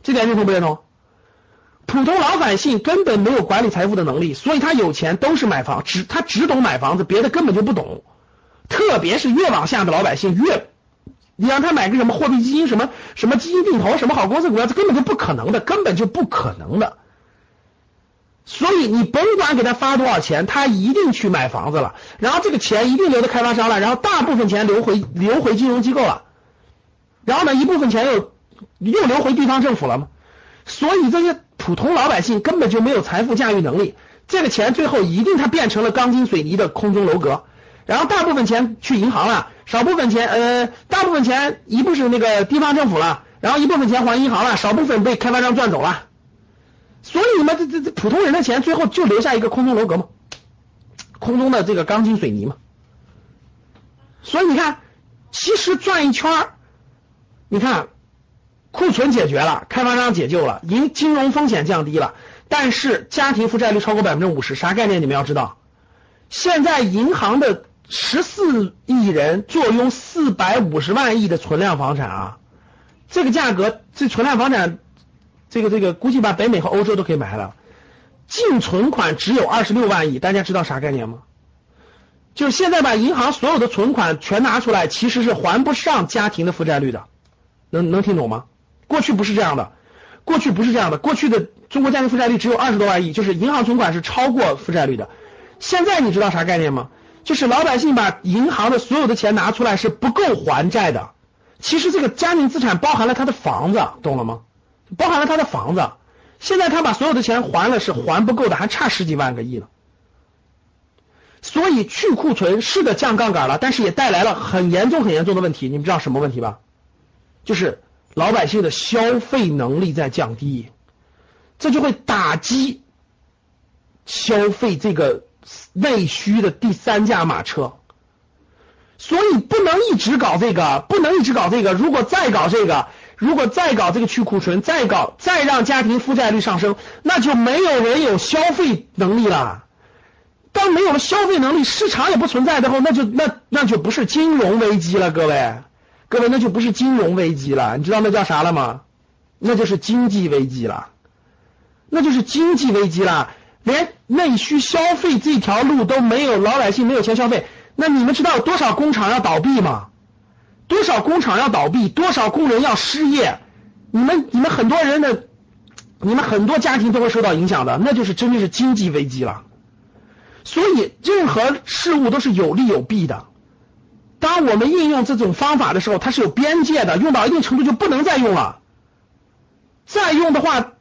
这点认同不认同？普通老百姓根本没有管理财富的能力，所以他有钱都是买房，只他只懂买房子，别的根本就不懂。特别是越往下的老百姓越。你让他买个什么货币基金，什么什么基金定投，什么好公司股票，这根本就不可能的，根本就不可能的。所以你甭管给他发多少钱，他一定去买房子了，然后这个钱一定留在开发商了，然后大部分钱流回流回金融机构了，然后呢一部分钱又又流回地方政府了嘛。所以这些普通老百姓根本就没有财富驾驭能力，这个钱最后一定它变成了钢筋水泥的空中楼阁，然后大部分钱去银行了。少部分钱，呃，大部分钱一部是那个地方政府了，然后一部分钱还银行了，少部分被开发商赚走了，所以你们这这这普通人的钱最后就留下一个空中楼阁嘛，空中的这个钢筋水泥嘛，所以你看，其实转一圈你看库存解决了，开发商解救了，银金融风险降低了，但是家庭负债率超过百分之五十，啥概念？你们要知道，现在银行的。十四亿人坐拥四百五十万亿的存量房产啊，这个价格，这存量房产，这个这个估计把北美和欧洲都可以买了。净存款只有二十六万亿，大家知道啥概念吗？就是现在把银行所有的存款全拿出来，其实是还不上家庭的负债率的。能能听懂吗？过去不是这样的，过去不是这样的，过去的中国家庭负债率只有二十多万亿，就是银行存款是超过负债率的。现在你知道啥概念吗？就是老百姓把银行的所有的钱拿出来是不够还债的，其实这个家庭资产包含了他的房子，懂了吗？包含了他的房子，现在他把所有的钱还了是还不够的，还差十几万个亿呢。所以去库存是的降杠杆了，但是也带来了很严重很严重的问题，你们知道什么问题吧？就是老百姓的消费能力在降低，这就会打击消费这个。内需的第三驾马车，所以不能一直搞这个，不能一直搞这个。如果再搞这个，如果再搞这个去库存，再搞，再让家庭负债率上升，那就没有人有消费能力了。当没有了消费能力，市场也不存在的后，那就那那就不是金融危机了，各位，各位那就不是金融危机了，你知道那叫啥了吗？那就是经济危机了，那就是经济危机了。连内需消费这条路都没有，老百姓没有钱消费，那你们知道多少工厂要倒闭吗？多少工厂要倒闭，多少工人要失业？你们你们很多人的，你们很多家庭都会受到影响的，那就是真的是经济危机了。所以任何事物都是有利有弊的。当我们应用这种方法的时候，它是有边界的，用到一定程度就不能再用了。再用的话。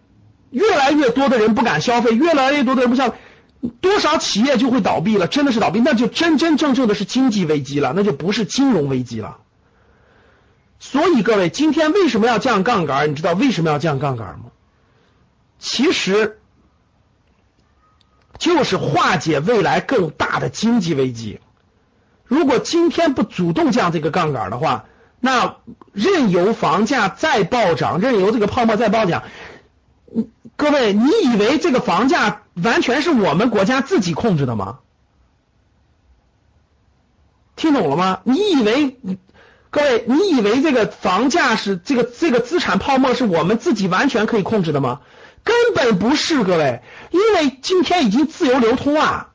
越来越多的人不敢消费，越来越多的人不消费，多少企业就会倒闭了，真的是倒闭，那就真真正正的是经济危机了，那就不是金融危机了。所以各位，今天为什么要降杠杆？你知道为什么要降杠杆吗？其实就是化解未来更大的经济危机。如果今天不主动降这个杠杆的话，那任由房价再暴涨，任由这个泡沫再暴涨，各位，你以为这个房价完全是我们国家自己控制的吗？听懂了吗？你以为，各位，你以为这个房价是这个这个资产泡沫是我们自己完全可以控制的吗？根本不是，各位，因为今天已经自由流通啊。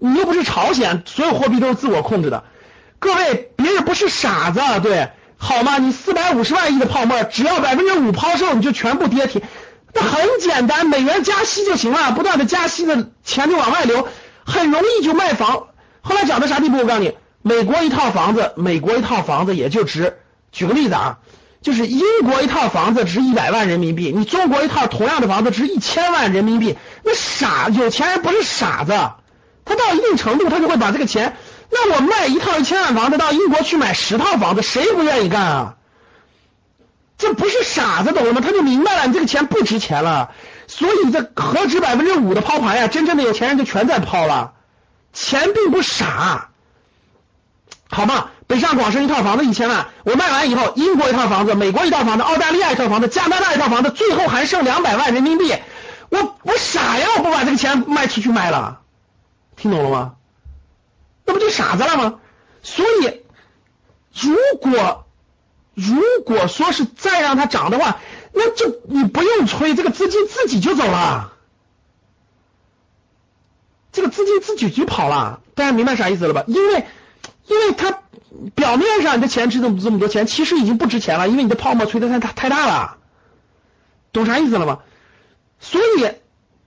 你又不是朝鲜，所有货币都是自我控制的。各位，别人不是傻子，对，好吗？你四百五十万亿的泡沫，只要百分之五抛售，你就全部跌停。那很简单，美元加息就行了，不断的加息的钱就往外流，很容易就卖房。后来涨到啥地步？我告诉你，美国一套房子，美国一套房子也就值，举个例子啊，就是英国一套房子值一百万人民币，你中国一套同样的房子值一千万人民币，那傻，有钱人不是傻子。他到一定程度，他就会把这个钱。那我卖一套一千万房子到英国去买十套房子，谁不愿意干啊？这不是傻子懂了吗？他就明白了，你这个钱不值钱了，所以这何止百分之五的抛盘呀？真正的有钱人就全在抛了，钱并不傻，好吗？北上广深一套房子一千万，我卖完以后，英国一套房子，美国一套房子，澳大利亚一套房子，加拿大一套房子，最后还剩两百万人民币，我我傻呀？我不把这个钱卖出去卖了。听懂了吗？那不就傻子了吗？所以，如果如果说是再让它涨的话，那就你不用催，这个资金自己就走了，这个资金自己就跑了。大家明白啥意思了吧？因为，因为它表面上你的钱值这么这么多钱，其实已经不值钱了，因为你的泡沫吹的太太太大了，懂啥意思了吗？所以。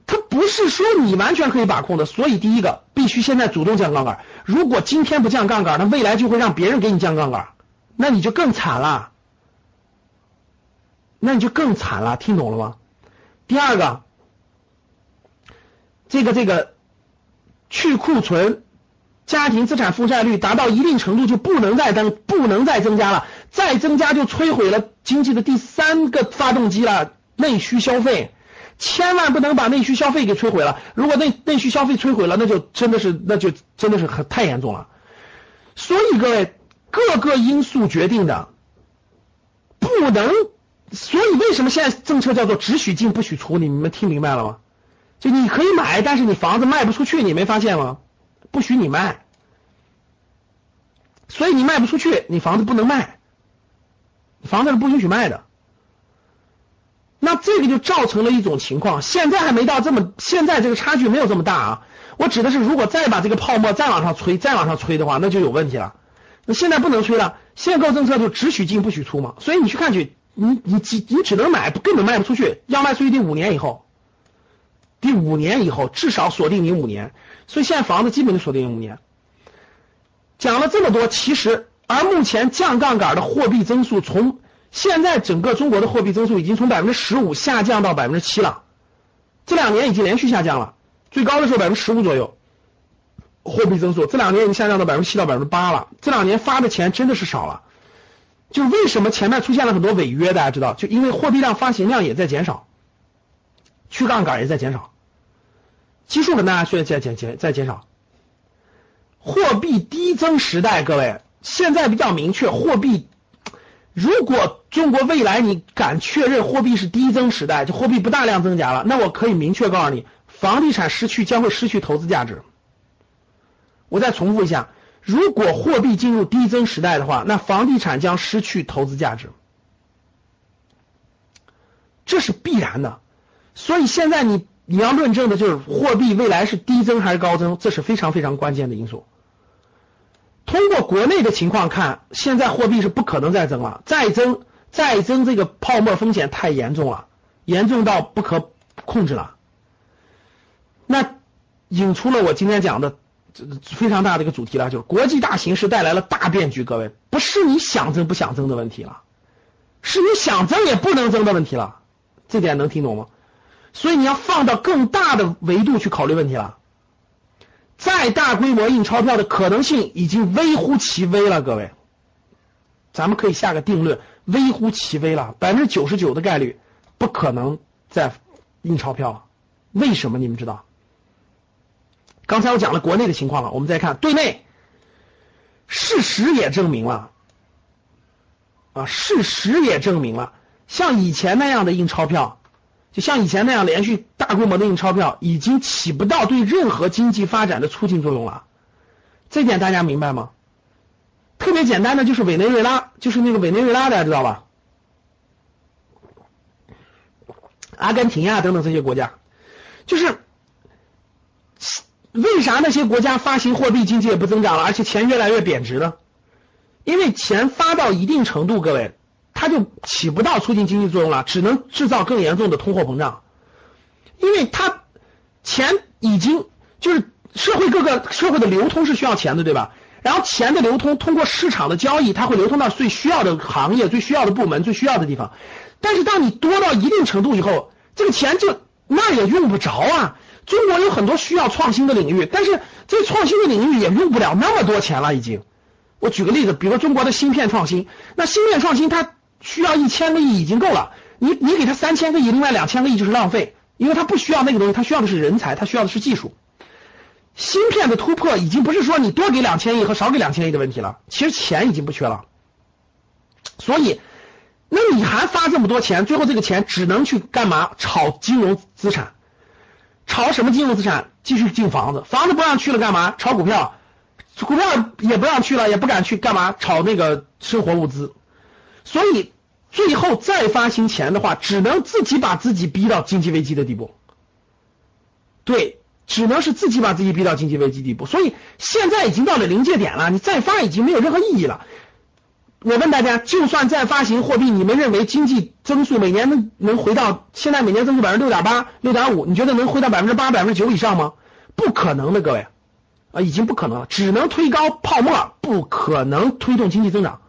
它不是说你完全可以把控的，所以第一个必须现在主动降杠杆。如果今天不降杠杆，那未来就会让别人给你降杠杆，那你就更惨了，那你就更惨了，听懂了吗？第二个，这个这个去库存，家庭资产负债率达到一定程度就不能再增，不能再增加了，再增加就摧毁了经济的第三个发动机了，内需消费。千万不能把内需消费给摧毁了。如果内内需消费摧毁了，那就真的是那就真的是很太严重了。所以各位，各个因素决定的，不能。所以为什么现在政策叫做只许进不许出？你们听明白了吗？就你可以买，但是你房子卖不出去，你没发现吗？不许你卖，所以你卖不出去，你房子不能卖，房子是不允许卖的。那这个就造成了一种情况，现在还没到这么，现在这个差距没有这么大啊。我指的是，如果再把这个泡沫再往上吹，再往上吹的话，那就有问题了。那现在不能吹了，限购政策就只许进不许出嘛。所以你去看去，你你只你只能买，根本卖不出去，要卖出去得五年以后，第五年以后至少锁定你五年。所以现在房子基本就锁定五年。讲了这么多，其实而目前降杠杆的货币增速从。现在整个中国的货币增速已经从百分之十五下降到百分之七了，这两年已经连续下降了，最高的时候百分之十五左右，货币增速这两年已经下降到百分之七到百分之八了。这两年发的钱真的是少了，就为什么前面出现了很多违约？大家知道，就因为货币量发行量也在减少，去杠杆也在减少，基数跟大家说在减减在减少，货币低增时代，各位现在比较明确，货币。如果中国未来你敢确认货币是低增时代，就货币不大量增加了，那我可以明确告诉你，房地产失去将会失去投资价值。我再重复一下，如果货币进入低增时代的话，那房地产将失去投资价值，这是必然的。所以现在你你要论证的就是货币未来是低增还是高增，这是非常非常关键的因素。通过国内的情况看，现在货币是不可能再增了，再增再增这个泡沫风险太严重了，严重到不可控制了。那引出了我今天讲的这非常大的一个主题了，就是国际大形势带来了大变局。各位，不是你想增不想增的问题了，是你想增也不能增的问题了。这点能听懂吗？所以你要放到更大的维度去考虑问题了。再大规模印钞票的可能性已经微乎其微了，各位，咱们可以下个定论，微乎其微了，百分之九十九的概率不可能再印钞票了。为什么？你们知道？刚才我讲了国内的情况了，我们再看对内，事实也证明了，啊，事实也证明了，像以前那样的印钞票，就像以前那样连续大规模的印钞票，已经起不到对任何经济发展的促进作用了。这点大家明白吗？特别简单的就是委内瑞拉，就是那个委内瑞拉，大家知道吧？阿根廷呀等等这些国家，就是为啥那些国家发行货币经济也不增长了，而且钱越来越贬值呢？因为钱发到一定程度，各位，它就起不到促进经济作用了，只能制造更严重的通货膨胀。因为它钱已经就是社会各个社会的流通是需要钱的，对吧？然后钱的流通通过市场的交易，它会流通到最需要的行业、最需要的部门、最需要的地方。但是当你多到一定程度以后，这个钱就那也用不着啊。中国有很多需要创新的领域，但是这创新的领域也用不了那么多钱了。已经，我举个例子，比如中国的芯片创新，那芯片创新它需要一千个亿已经够了，你你给它三千个亿，另外两千个亿就是浪费，因为它不需要那个东西，它需要的是人才，它需要的是技术。芯片的突破已经不是说你多给两千亿和少给两千亿的问题了，其实钱已经不缺了。所以，那你还发这么多钱，最后这个钱只能去干嘛？炒金融资产，炒什么金融资产？继续进房子，房子不让去了干嘛？炒股票，股票也不让去了，也不敢去干嘛？炒那个生活物资。所以，最后再发行钱的话，只能自己把自己逼到经济危机的地步。对。只能是自己把自己逼到经济危机地步，所以现在已经到了临界点了，你再发已经没有任何意义了。我问大家，就算再发行货币，你们认为经济增速每年能能回到现在每年增速百分之六点八、六点五？你觉得能回到百分之八、百分之九以上吗？不可能的，各位啊，已经不可能了，只能推高泡沫，不可能推动经济增长，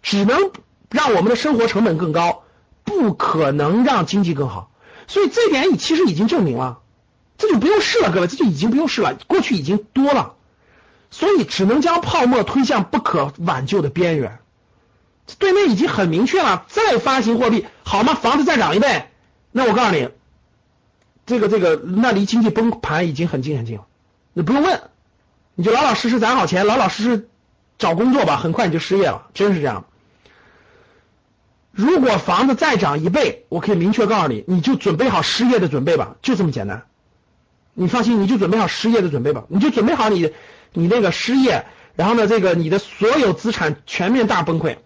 只能让我们的生活成本更高，不可能让经济更好。所以这点其实已经证明了。这就不用试了，各位，这就已经不用试了。过去已经多了，所以只能将泡沫推向不可挽救的边缘。对面已经很明确了，再发行货币好吗？房子再涨一倍，那我告诉你，这个这个，那离经济崩盘已经很近很近了。你不用问，你就老老实实攒好钱，老老实实找工作吧，很快你就失业了，真是这样。如果房子再涨一倍，我可以明确告诉你，你就准备好失业的准备吧，就这么简单。你放心，你就准备好失业的准备吧，你就准备好你，你那个失业，然后呢，这个你的所有资产全面大崩溃，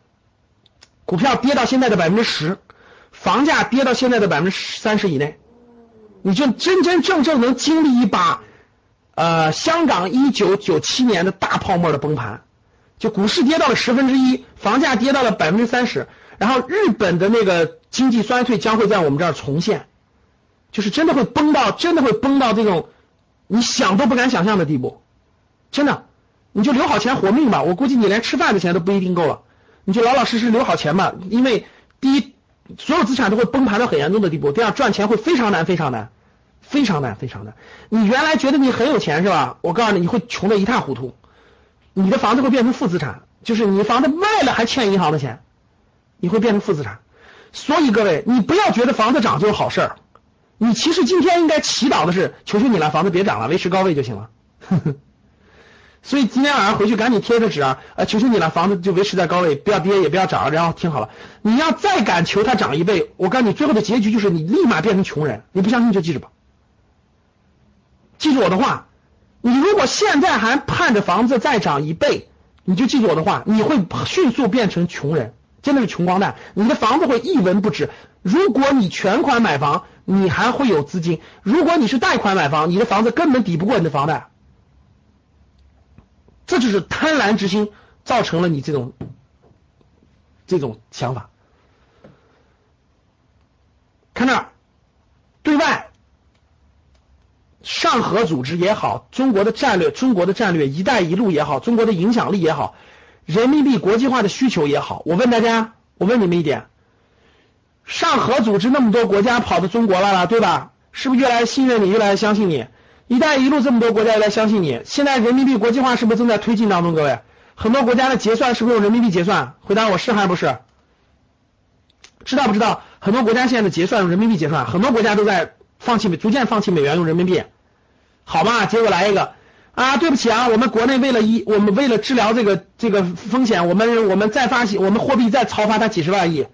股票跌到现在的百分之十，房价跌到现在的百分之三十以内，你就真真正正能经历一把，呃，香港一九九七年的大泡沫的崩盘，就股市跌到了十分之一，房价跌到了百分之三十，然后日本的那个经济衰退将会在我们这儿重现。就是真的会崩到，真的会崩到这种你想都不敢想象的地步，真的，你就留好钱活命吧。我估计你连吃饭的钱都不一定够了，你就老老实实留好钱吧。因为第一，所有资产都会崩盘到很严重的地步；第二，赚钱会非常难，非常难，非常难，非常难。你原来觉得你很有钱是吧？我告诉你，你会穷的一塌糊涂，你的房子会变成负资产，就是你房子卖了还欠银行的钱，你会变成负资产。所以各位，你不要觉得房子涨就是好事儿。你其实今天应该祈祷的是，求求你了，房子别涨了，维持高位就行了。呵 呵所以今天晚上回去赶紧贴着纸啊，呃，求求你了，房子就维持在高位，不要跌也不要涨，然后听好了，你要再敢求它涨一倍，我告诉你，最后的结局就是你立马变成穷人。你不相信就记着吧，记住我的话，你如果现在还盼着房子再涨一倍，你就记住我的话，你会迅速变成穷人，真的是穷光蛋，你的房子会一文不值。如果你全款买房，你还会有资金；如果你是贷款买房，你的房子根本抵不过你的房贷。这就是贪婪之心造成了你这种这种想法。看那儿，对外，上合组织也好，中国的战略、中国的战略“一带一路”也好，中国的影响力也好，人民币国际化的需求也好，我问大家，我问你们一点。上合组织那么多国家跑到中国来了，对吧？是不是越来越信任你，越来越相信你？一带一路这么多国家来相信你。现在人民币国际化是不是正在推进当中？各位，很多国家的结算是不是用人民币结算？回答我是还是不是？知道不知道？很多国家现在的结算用人民币结算，很多国家都在放弃，逐渐放弃美元，用人民币。好嘛，结果来一个啊，对不起啊，我们国内为了一，我们为了治疗这个这个风险，我们我们再发行，我们货币再超发它几十万亿，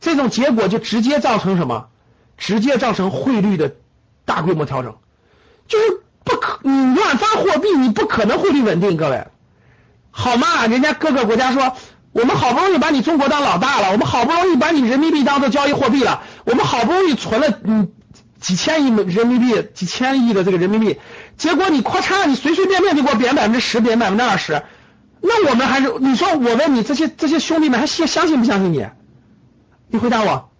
这种结果就直接造成什么？直接造成汇率的大规模调整，就是不可你乱发货币，你不可能汇率稳定，各位，好吗？人家各个国家说，我们好不容易把你中国当老大了，我们好不容易把你人民币当做交易货币了，我们好不容易存了嗯几千亿人民币，几千亿的这个人民币。结果你咔嚓，你随随便便就给我贬百分之十，贬百分之二十，那我们还是你说我问你这些这些兄弟们还信相信不相信你？你回答我，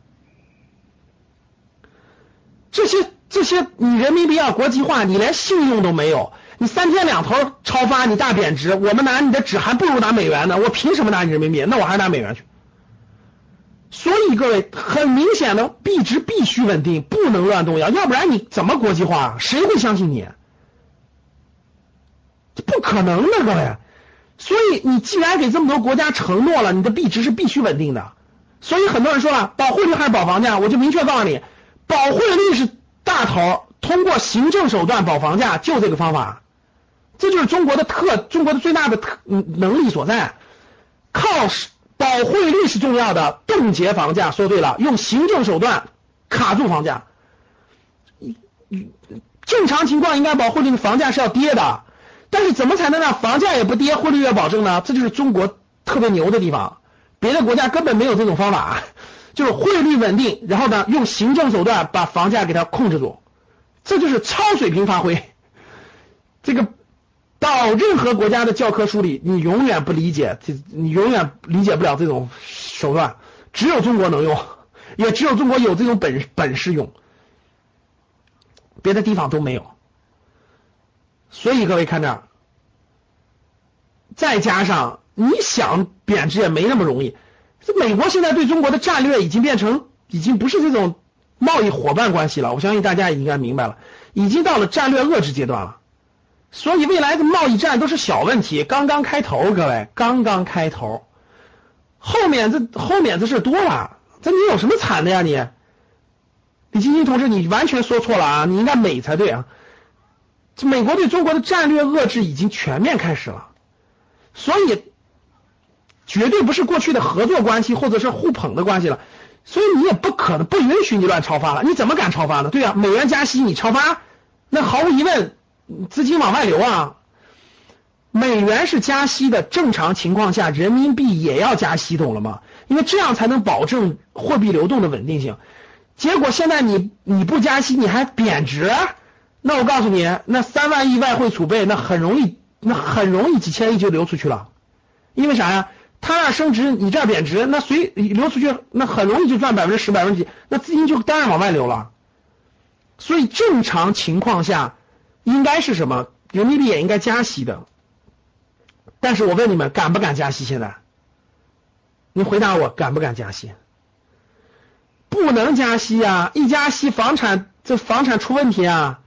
这些这些你人民币要国际化，你连信用都没有，你三天两头超发，你大贬值，我们拿你的纸还不如拿美元呢，我凭什么拿你人民币？那我还是拿美元去。所以各位，很明显的币值必须稳定，不能乱动摇，要不然你怎么国际化？谁会相信你？这不可能的，各位。所以你既然给这么多国家承诺了，你的币值是必须稳定的。所以很多人说了，保汇率还是保房价，我就明确告诉你，保汇率是大头，通过行政手段保房价，就这个方法。这就是中国的特，中国的最大的特能力所在。靠保汇率是重要的，冻结房价。说对了，用行政手段卡住房价。正常情况应该保汇率的房价是要跌的。但是怎么才能让房价也不跌，汇率也保证呢？这就是中国特别牛的地方，别的国家根本没有这种方法，就是汇率稳定，然后呢用行政手段把房价给它控制住，这就是超水平发挥。这个到任何国家的教科书里，你永远不理解，你永远理解不了这种手段，只有中国能用，也只有中国有这种本本事用，别的地方都没有。所以各位看着，再加上你想贬值也没那么容易。这美国现在对中国的战略已经变成，已经不是这种贸易伙伴关系了。我相信大家也应该明白了，已经到了战略遏制阶段了。所以未来的贸易战都是小问题，刚刚开头，各位刚刚开头，后面这后面这事多了。这你有什么惨的呀你？李晶晶同志，你完全说错了啊！你应该美才对啊。这美国对中国的战略遏制已经全面开始了，所以绝对不是过去的合作关系或者是互捧的关系了，所以你也不可能不允许你乱超发了，你怎么敢超发呢？对啊，美元加息你超发，那毫无疑问资金往外流啊。美元是加息的正常情况下，人民币也要加息，懂了吗？因为这样才能保证货币流动的稳定性。结果现在你你不加息，你还贬值。那我告诉你，那三万亿外汇储备，那很容易，那很容易几千亿就流出去了，因为啥呀？他那升值，你这贬值，那随流出去，那很容易就赚百分之十、百分之几，那资金就当然往外流了。所以正常情况下，应该是什么？人民币也应该加息的。但是我问你们，敢不敢加息？现在，你回答我，敢不敢加息？不能加息呀！一加息，房产这房产出问题啊！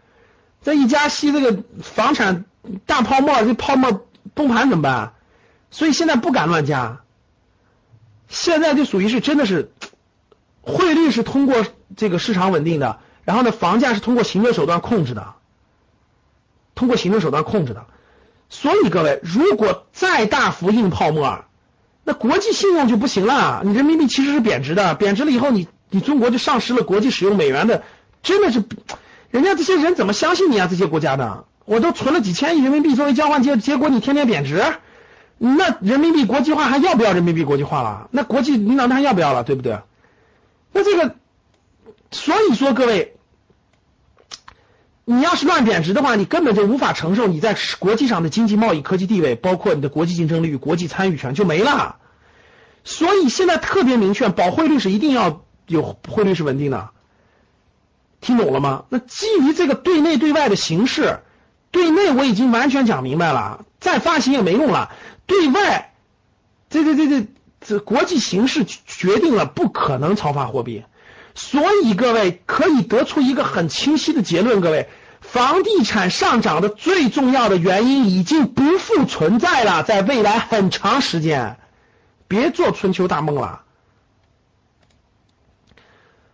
这一加息，这个房产大泡沫，这泡沫崩盘怎么办？所以现在不敢乱加。现在就属于是真的是，汇率是通过这个市场稳定的，然后呢，房价是通过行政手段控制的，通过行政手段控制的。所以各位，如果再大幅印泡沫，那国际信用就不行了。你人民币其实是贬值的，贬值了以后，你你中国就丧失了国际使用美元的，真的是。人家这些人怎么相信你啊？这些国家的，我都存了几千亿人民币作为交换结，结果你天天贬值，那人民币国际化还要不要人民币国际化了？那国际领导人还要不要了？对不对？那这个，所以说各位，你要是乱贬值的话，你根本就无法承受你在国际上的经济贸易科技地位，包括你的国际竞争力与国际参与权就没了。所以现在特别明确，保汇率是一定要有汇率是稳定的。听懂了吗？那基于这个对内对外的形式，对内我已经完全讲明白了，再发行也没用了。对外，这这这这这国际形势决定了不可能超发货币，所以各位可以得出一个很清晰的结论：各位，房地产上涨的最重要的原因已经不复存在了，在未来很长时间，别做春秋大梦了。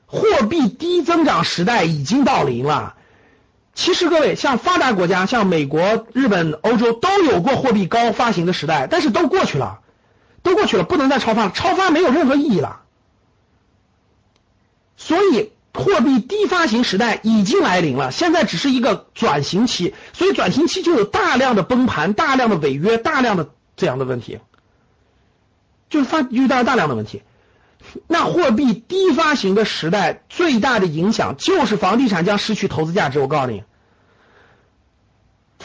货币低增长时代已经到临了，其实各位，像发达国家，像美国、日本、欧洲都有过货币高发行的时代，但是都过去了，都过去了，不能再超发了，超发没有任何意义了。所以，货币低发行时代已经来临了，现在只是一个转型期，所以转型期就有大量的崩盘、大量的违约、大量的这样的问题，就是发遇到大量的问题。那货币低发行的时代最大的影响就是房地产将失去投资价值。我告诉你，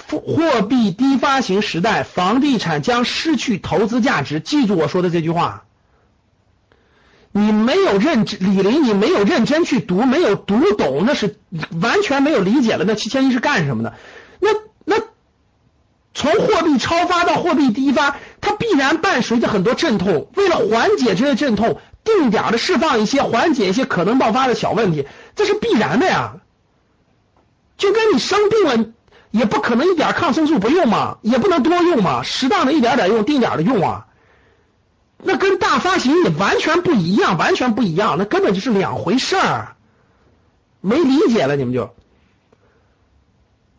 货币低发行时代，房地产将失去投资价值。记住我说的这句话。你没有认真，李林，你没有认真去读，没有读懂，那是完全没有理解了。那七千亿是干什么的？那那从货币超发到货币低发，它必然伴随着很多阵痛。为了缓解这些阵痛。定点的释放一些，缓解一些可能爆发的小问题，这是必然的呀。就跟你生病了，也不可能一点抗生素不用嘛，也不能多用嘛，适当的一点点用，定点的用啊。那跟大发行也完全不一样，完全不一样，那根本就是两回事儿。没理解了，你们就。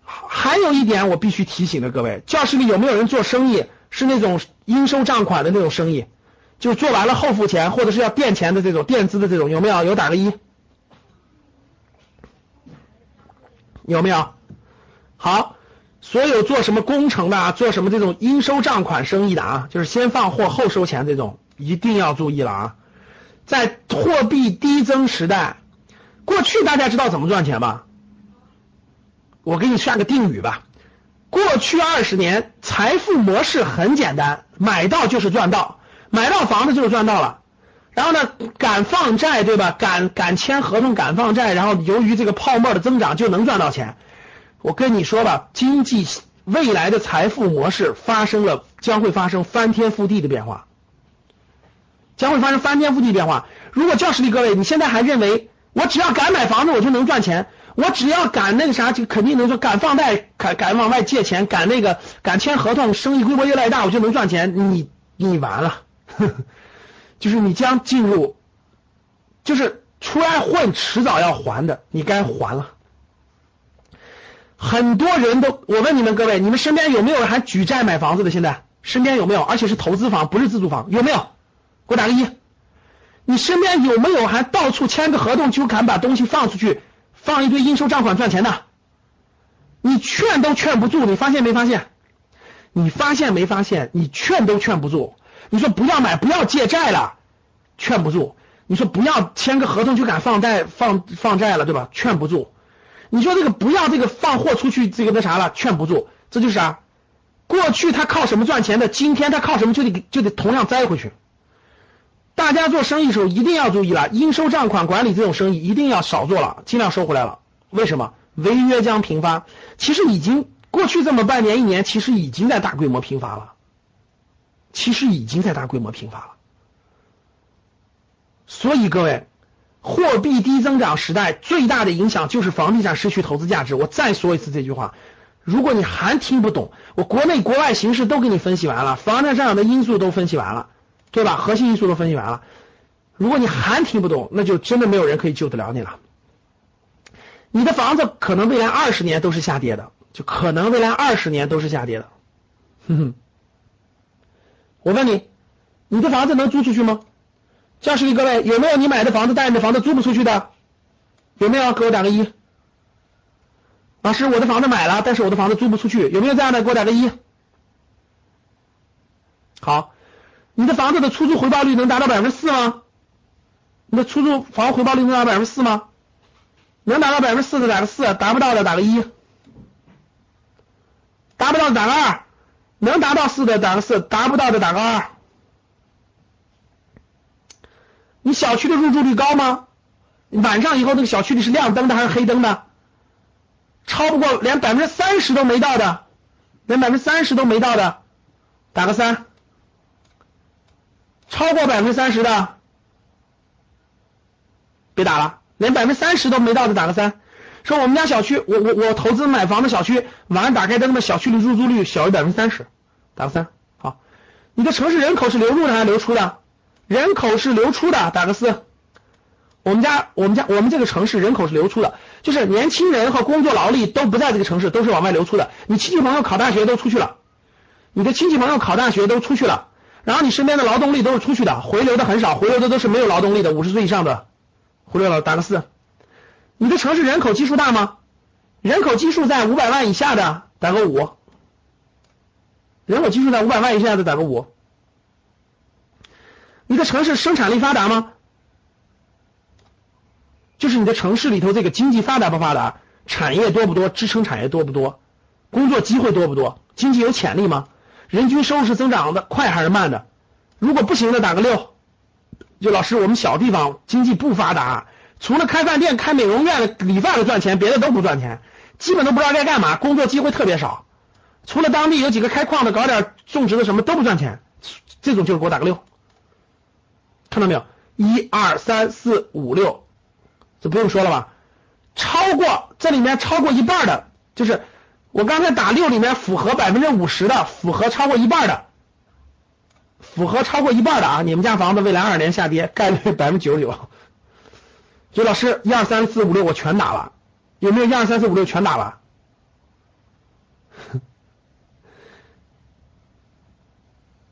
还有一点我必须提醒的各位，教室里有没有人做生意是那种应收账款的那种生意？就做完了后付钱，或者是要垫钱的这种垫资的这种有没有？有打个一，有没有？好，所有做什么工程的啊，做什么这种应收账款生意的啊，就是先放货后收钱这种，一定要注意了啊！在货币低增时代，过去大家知道怎么赚钱吧？我给你下个定语吧，过去二十年财富模式很简单，买到就是赚到。买到房子就是赚到了，然后呢，敢放债对吧？敢敢签合同，敢放债，然后由于这个泡沫的增长就能赚到钱。我跟你说吧，经济未来的财富模式发生了，将会发生翻天覆地的变化，将会发生翻天覆地变化。如果教室里各位，你现在还认为我只要敢买房子我就能赚钱，我只要敢那个啥就肯定能说敢放贷，敢敢往外借钱，敢那个敢签合同，生意规模越来越大我就能赚钱，你你完了。就是你将进入，就是出来混，迟早要还的，你该还了。很多人都，我问你们各位，你们身边有没有人还举债买房子的？现在身边有没有？而且是投资房，不是自住房，有没有？给我打个一。你身边有没有还到处签个合同就敢把东西放出去，放一堆应收账款赚钱的？你劝都劝不住，你发现没发现？你发现没发现？你劝都劝不住。你说不要买，不要借债了，劝不住。你说不要签个合同就敢放贷放放债了，对吧？劝不住。你说这个不要这个放货出去这个那啥了，劝不住。这就是啥？过去他靠什么赚钱的？今天他靠什么就得就得同样栽回去。大家做生意的时候一定要注意了，应收账款管理这种生意一定要少做了，尽量收回来了。为什么？违约将频发。其实已经过去这么半年一年，其实已经在大规模频发了。其实已经在大规模频发了，所以各位，货币低增长时代最大的影响就是房地产失去投资价值。我再说一次这句话，如果你还听不懂，我国内国外形势都给你分析完了，房产上涨的因素都分析完了，对吧？核心因素都分析完了，如果你还听不懂，那就真的没有人可以救得了你了。你的房子可能未来二十年都是下跌的，就可能未来二十年都是下跌的，哼哼。我问你，你的房子能租出去吗？教室里各位有没有你买的房子，但你的房子租不出去的？有没有？给我打个一。老师，我的房子买了，但是我的房子租不出去，有没有这样的？给我打个一。好，你的房子的出租回报率能达到百分之四吗？你的出租房回报率能达到百分之四吗？能达到百分之四的打个四，达不到的打个一，达不到的打个二。能达到四的打个四，达不到的打个二。你小区的入住率高吗？晚上以后那个小区里是亮灯的还是黑灯的？超不过连百分之三十都没到的，连百分之三十都没到的，打个三。超过百分之三十的，别打了，连百分之三十都没到的打个三。说我们家小区，我我我投资买房的小区，晚上打开灯的小区的入住率小于百分之三十，打个三。好，你的城市人口是流入的还是流出的？人口是流出的，打个四。我们家我们家我们这个城市人口是流出的，就是年轻人和工作劳力都不在这个城市，都是往外流出的。你亲戚朋友考大学都出去了，你的亲戚朋友考大学都出去了，然后你身边的劳动力都是出去的，回流的很少，回流的都是没有劳动力的，五十岁以上的，回流了打个四。你的城市人口基数大吗？人口基数在五百万以下的打个五，人口基数在五百万以下的打个五。你的城市生产力发达吗？就是你的城市里头这个经济发达不发达，产业多不多，支撑产业多不多，工作机会多不多，经济有潜力吗？人均收入是增长的快还是慢的？如果不行的打个六。就老师，我们小地方经济不发达，除了开饭店、开美容院的理发的赚钱，别的都不赚钱，基本都不知道该干嘛，工作机会特别少。除了当地有几个开矿的，搞点种植的什么都不赚钱，这种就是给我打个六。看到没有？一二三四五六。这不用说了吧？超过这里面超过一半的，就是我刚才打六里面符合百分之五十的，符合超过一半的，符合超过一半的啊！你们家房子未来二年下跌概率百分之九十九。就老师一二三四五六我全打了，有没有一二三四五六全打了？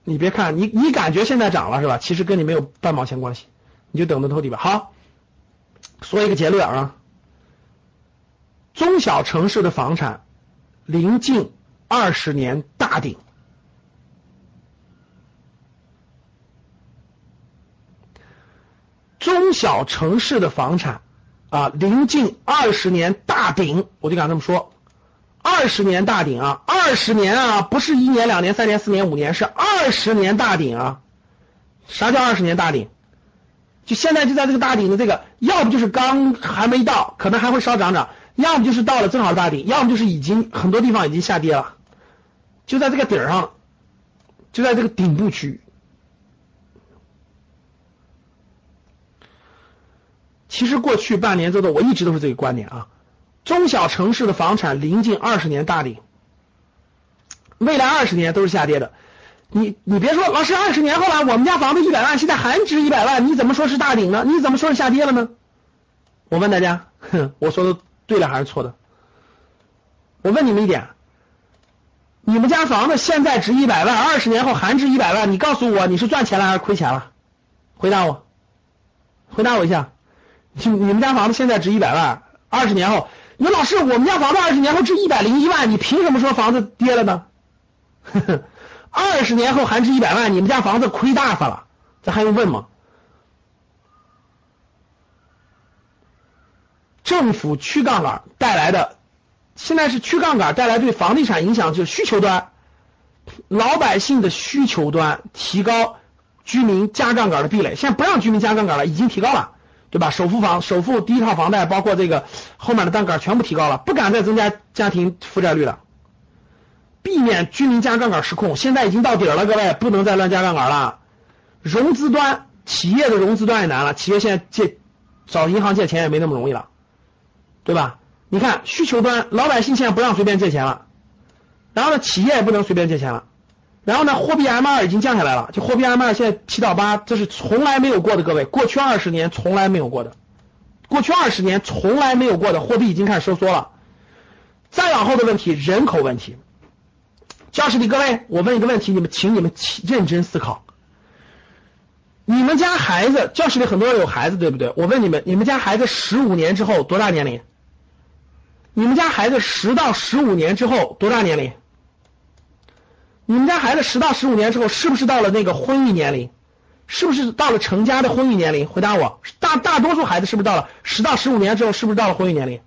你别看你你感觉现在涨了是吧？其实跟你没有半毛钱关系，你就等着偷底吧。好。说一个结论啊，中小城市的房产临近二十年大顶，中小城市的房产啊临近二十年大顶，我就敢这么说，二十年大顶啊，二十年啊，不是一年、两年、三年、四年、五年，是二十年大顶啊。啥叫二十年大顶？就现在就在这个大顶的这个，要不就是刚还没到，可能还会稍涨涨；要么就是到了正好大顶，要么就是已经很多地方已经下跌了，就在这个顶上，就在这个顶部区。其实过去半年多的，我一直都是这个观点啊，中小城市的房产临近二十年大顶，未来二十年都是下跌的。你你别说，老师，二十年后了，我们家房子一百万，现在还值一百万，你怎么说是大顶呢？你怎么说是下跌了呢？我问大家，哼，我说的对了还是错的？我问你们一点，你们家房子现在值一百万，二十年后还值一百万，你告诉我你是赚钱了还是亏钱了？回答我，回答我一下，你你们家房子现在值一百万，二十年后，你说老师，我们家房子二十年后值一百零一万，你凭什么说房子跌了呢？二十年后还值一百万，你们家房子亏大发了，这还用问吗？政府去杠杆带来的，现在是去杠杆带来对房地产影响，就是需求端，老百姓的需求端提高，居民加杠杆的壁垒，现在不让居民加杠杆了，已经提高了，对吧？首付房、首付第一套房贷，包括这个后面的杠杆全部提高了，不敢再增加家庭负债率了。避免居民加杠杆失控，现在已经到底了，各位不能再乱加杠杆了。融资端企业的融资端也难了，企业现在借找银行借钱也没那么容易了，对吧？你看需求端，老百姓现在不让随便借钱了，然后呢，企业也不能随便借钱了，然后呢，货币 M2 已经降下来了，就货币 M2 现在七到八，这是从来没有过的，各位，过去二十年从来没有过的，过去二十年从来没有过的货币已经开始收缩了。再往后的问题，人口问题。教室里各位，我问一个问题，你们请你们认真思考。你们家孩子，教室里很多人有孩子，对不对？我问你们，你们家孩子十五年之后多大年龄？你们家孩子十到十五年之后多大年龄？你们家孩子十到十五年之后是不是到了那个婚育年龄？是不是到了成家的婚育年龄？回答我，大大多数孩子是不是到了十到十五年之后是不是到了婚育年龄？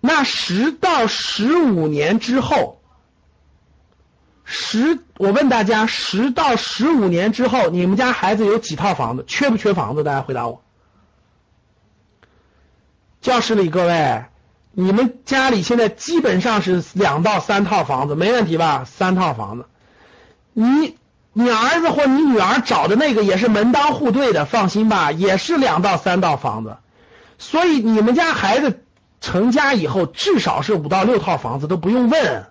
那十到十五年之后。十，我问大家，十到十五年之后，你们家孩子有几套房子？缺不缺房子？大家回答我。教室里各位，你们家里现在基本上是两到三套房子，没问题吧？三套房子，你你儿子或你女儿找的那个也是门当户对的，放心吧，也是两到三套房子。所以你们家孩子成家以后，至少是五到六套房子，都不用问。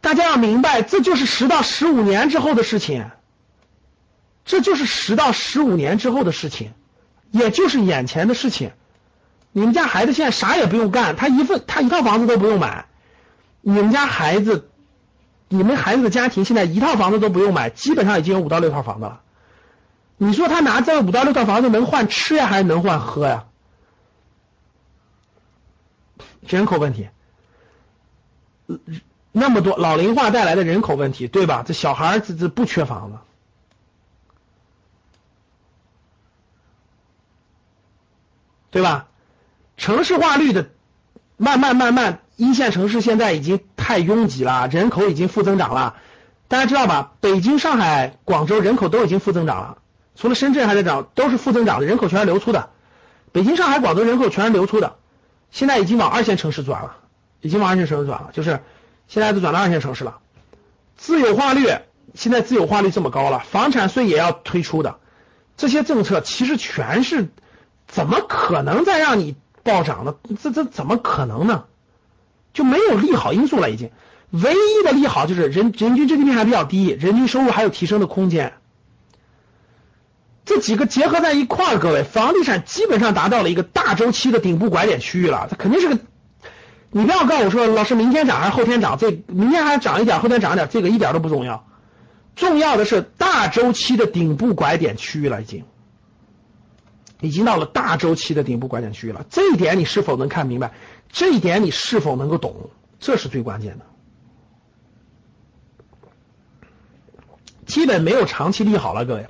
大家要明白，这就是十到十五年之后的事情。这就是十到十五年之后的事情，也就是眼前的事情。你们家孩子现在啥也不用干，他一份他一套房子都不用买。你们家孩子，你们孩子的家庭现在一套房子都不用买，基本上已经有五到六套房子了。你说他拿这五到六套房子能换吃呀，还是能换喝呀？人口问题，那么多老龄化带来的人口问题，对吧？这小孩这这不缺房子。对吧？城市化率的慢慢慢慢，一线城市现在已经太拥挤了，人口已经负增长了。大家知道吧？北京、上海、广州人口都已经负增长了，除了深圳还在涨，都是负增长的，人口全是流出的。北京、上海、广州人口全是流出的，现在已经往二线城市转了，已经往二线城市转了，就是现在都转到二线城市了。自有化率现在自有化率这么高了，房产税也要推出的，这些政策其实全是。怎么可能再让你暴涨的？这这怎么可能呢？就没有利好因素了，已经。唯一的利好就是人人均 GDP 还比较低，人均收入还有提升的空间。这几个结合在一块儿，各位，房地产基本上达到了一个大周期的顶部拐点区域了。它肯定是个，你不要告诉我说，老师明天涨还是后天涨？这明天还涨一点，后天涨一点，这个一点都不重要。重要的是大周期的顶部拐点区域了，已经。已经到了大周期的顶部拐点区域了，这一点你是否能看明白？这一点你是否能够懂？这是最关键的。基本没有长期利好了，各位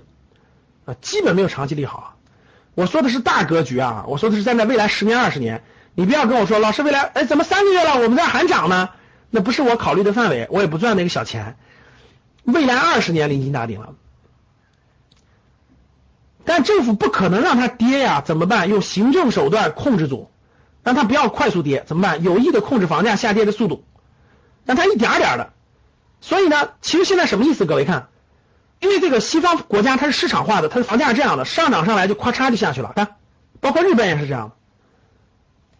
啊，基本没有长期利好。我说的是大格局啊，我说的是站在未来十年、二十年。你不要跟我说，老师未来哎，怎么三个月了，我们这还涨呢？那不是我考虑的范围，我也不赚那个小钱。未来二十年临近大顶了。但政府不可能让它跌呀，怎么办？用行政手段控制住，让它不要快速跌，怎么办？有意的控制房价下跌的速度，让它一点点的。所以呢，其实现在什么意思？各位看，因为这个西方国家它是市场化的，它的房价是这样的，上涨上来就咔嚓就下去了。看，包括日本也是这样的，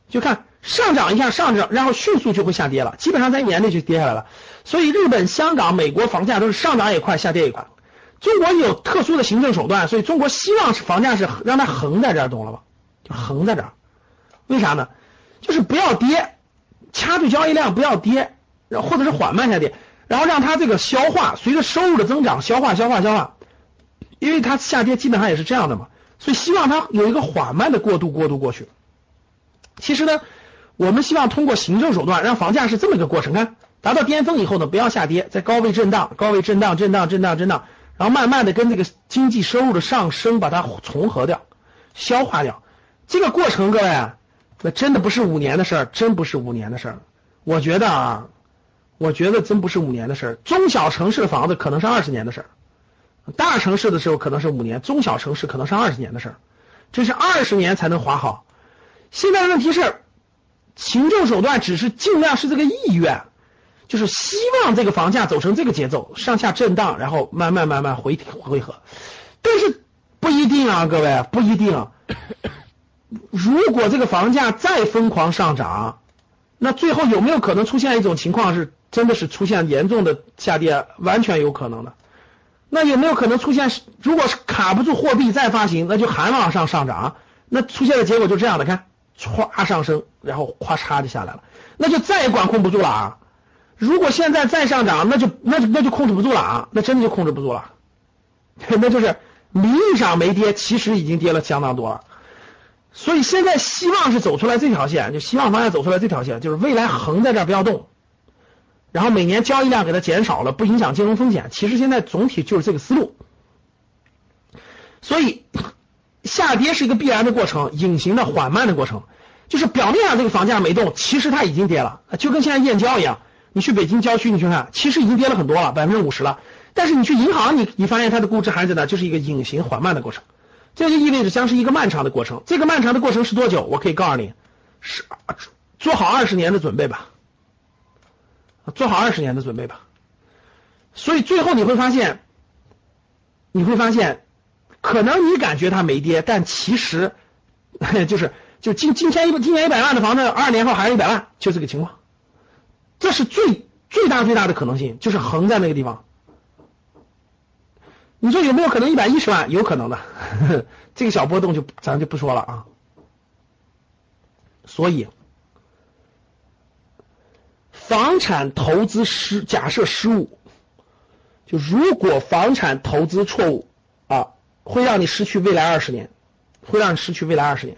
就看上涨一下上涨，然后迅速就会下跌了，基本上在一年内就跌下来了。所以日本、香港、美国房价都是上涨也快，下跌也快。中国有特殊的行政手段，所以中国希望是房价是让它横在这儿，懂了吧？就横在这儿，为啥呢？就是不要跌，掐住交易量不要跌，然后或者是缓慢下跌，然后让它这个消化，随着收入的增长消化消化消化，因为它下跌基本上也是这样的嘛，所以希望它有一个缓慢的过渡过渡过去。其实呢，我们希望通过行政手段让房价是这么一个过程，看达到巅峰以后呢，不要下跌，在高位震荡，高位震荡震荡震荡震荡。然后慢慢的跟这个经济收入的上升把它重合掉、消化掉，这个过程各位，那真的不是五年的事儿，真不是五年的事儿。我觉得啊，我觉得真不是五年的事儿。中小城市的房子可能是二十年的事儿，大城市的时候可能是五年，中小城市可能是二十年的事儿，这是二十年才能划好。现在的问题是，行政手段只是尽量是这个意愿。就是希望这个房价走成这个节奏，上下震荡，然后慢慢慢慢回回合，但是不一定啊，各位不一定。如果这个房价再疯狂上涨，那最后有没有可能出现一种情况是，真的是出现严重的下跌？完全有可能的。那有没有可能出现，如果是卡不住货币再发行，那就还往上上涨？那出现的结果就这样的，看歘上升，然后咵嚓就下来了，那就再也管控不住了啊！如果现在再上涨，那就那就那就控制不住了啊！那真的就控制不住了，那就是名义上没跌，其实已经跌了相当多了。所以现在希望是走出来这条线，就希望房价走出来这条线，就是未来横在这儿不要动，然后每年交易量给它减少了，不影响金融风险。其实现在总体就是这个思路。所以 下跌是一个必然的过程，隐形的缓慢的过程，就是表面上这个房价没动，其实它已经跌了，就跟现在燕郊一样。你去北京郊区，你去看，其实已经跌了很多了，百分之五十了。但是你去银行，你你发现它的估值还在那，就是一个隐形缓慢的过程。这就意味着将是一个漫长的过程。这个漫长的过程是多久？我可以告诉你，是做好二十年的准备吧，做好二十年的准备吧。所以最后你会发现，你会发现，可能你感觉它没跌，但其实 就是就今今天一今年一百万的房子，二十年后还是一百万，就这个情况。这是最最大最大的可能性，就是横在那个地方。你说有没有可能一百一十万？有可能的，这个小波动就咱就不说了啊。所以，房产投资失假设失误，就如果房产投资错误啊，会让你失去未来二十年，会让你失去未来二十年。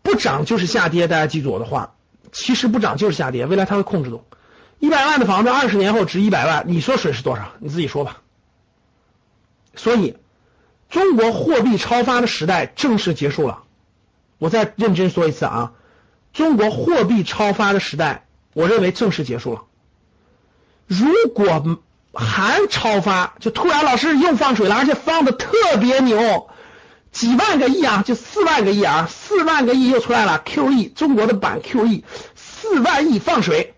不涨就是下跌，大家记住我的话。其实不涨就是下跌，未来它会控制住。一百万的房子二十年后值一百万，你说损失多少？你自己说吧。所以，中国货币超发的时代正式结束了。我再认真说一次啊，中国货币超发的时代，我认为正式结束了。如果还超发，就突然老师又放水了，而且放的特别牛。几万个亿啊，就四万个亿啊，四万个亿又出来了。QE 中国的版 QE 四万亿放水，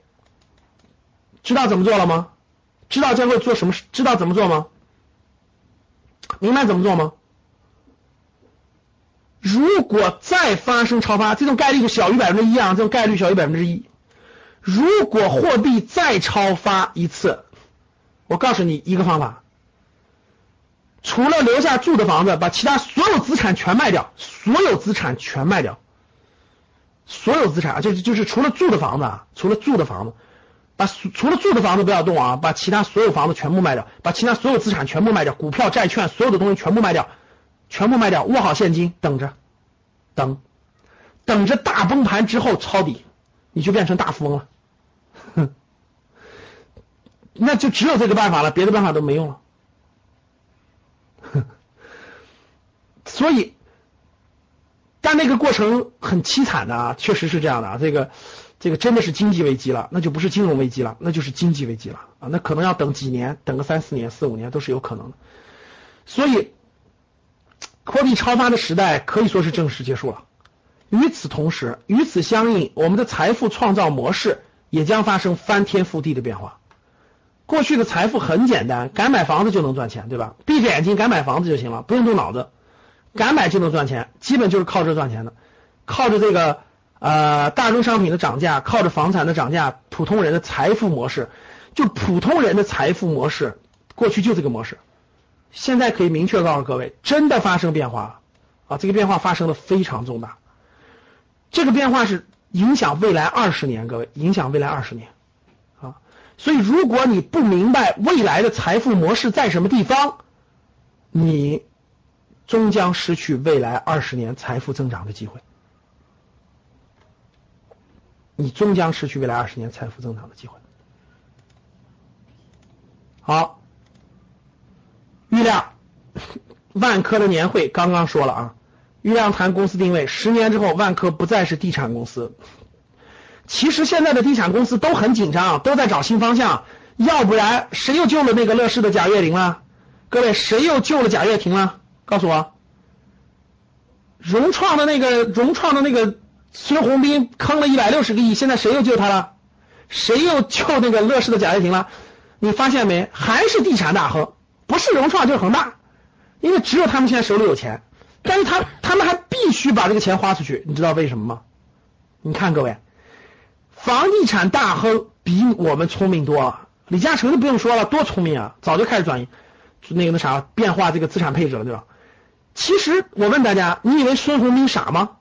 知道怎么做了吗？知道将会做什么？知道怎么做吗？明白怎么做吗？如果再发生超发，这种概率就小于百分之一啊，这种概率小于百分之一。如果货币再超发一次，我告诉你一个方法。除了留下住的房子，把其他所有资产全卖掉，所有资产全卖掉，所有资产啊，就就是除了住的房子啊，除了住的房子，把除了住的房子不要动啊，把其他所有房子全部卖掉，把其他所有资产全部卖掉，股票、债券，所有的东西全部卖掉，全部卖掉，握好现金，等着，等，等着大崩盘之后抄底，你就变成大富翁了，哼，那就只有这个办法了，别的办法都没用了。所以，但那个过程很凄惨的啊，确实是这样的啊。这个，这个真的是经济危机了，那就不是金融危机了，那就是经济危机了啊。那可能要等几年，等个三四年、四五年都是有可能的。所以，货币超发的时代可以说是正式结束了。与此同时，与此相应，我们的财富创造模式也将发生翻天覆地的变化。过去的财富很简单，敢买房子就能赚钱，对吧？闭着眼睛敢买房子就行了，不用动脑子，敢买就能赚钱，基本就是靠这赚钱的，靠着这个呃大宗商品的涨价，靠着房产的涨价，普通人的财富模式，就普通人的财富模式，过去就这个模式，现在可以明确告诉各位，真的发生变化了啊！这个变化发生的非常重大，这个变化是影响未来二十年，各位影响未来二十年。啊所以，如果你不明白未来的财富模式在什么地方，你终将失去未来二十年财富增长的机会。你终将失去未来二十年财富增长的机会。好，郁亮，万科的年会刚刚说了啊，郁亮谈公司定位，十年之后万科不再是地产公司。其实现在的地产公司都很紧张，都在找新方向，要不然谁又救了那个乐视的贾跃亭了？各位，谁又救了贾跃亭了？告诉我，融创的那个融创的那个孙宏斌坑了一百六十个亿，现在谁又救他了？谁又救那个乐视的贾跃亭了？你发现没？还是地产大亨，不是融创就是恒大，因为只有他们现在手里有钱，但是他他们还必须把这个钱花出去，你知道为什么吗？你看各位。房地产大亨比我们聪明多了，李嘉诚就不用说了，多聪明啊，早就开始转移，那个那啥变化这个资产配置了，对吧？其实我问大家，你以为孙宏斌傻吗？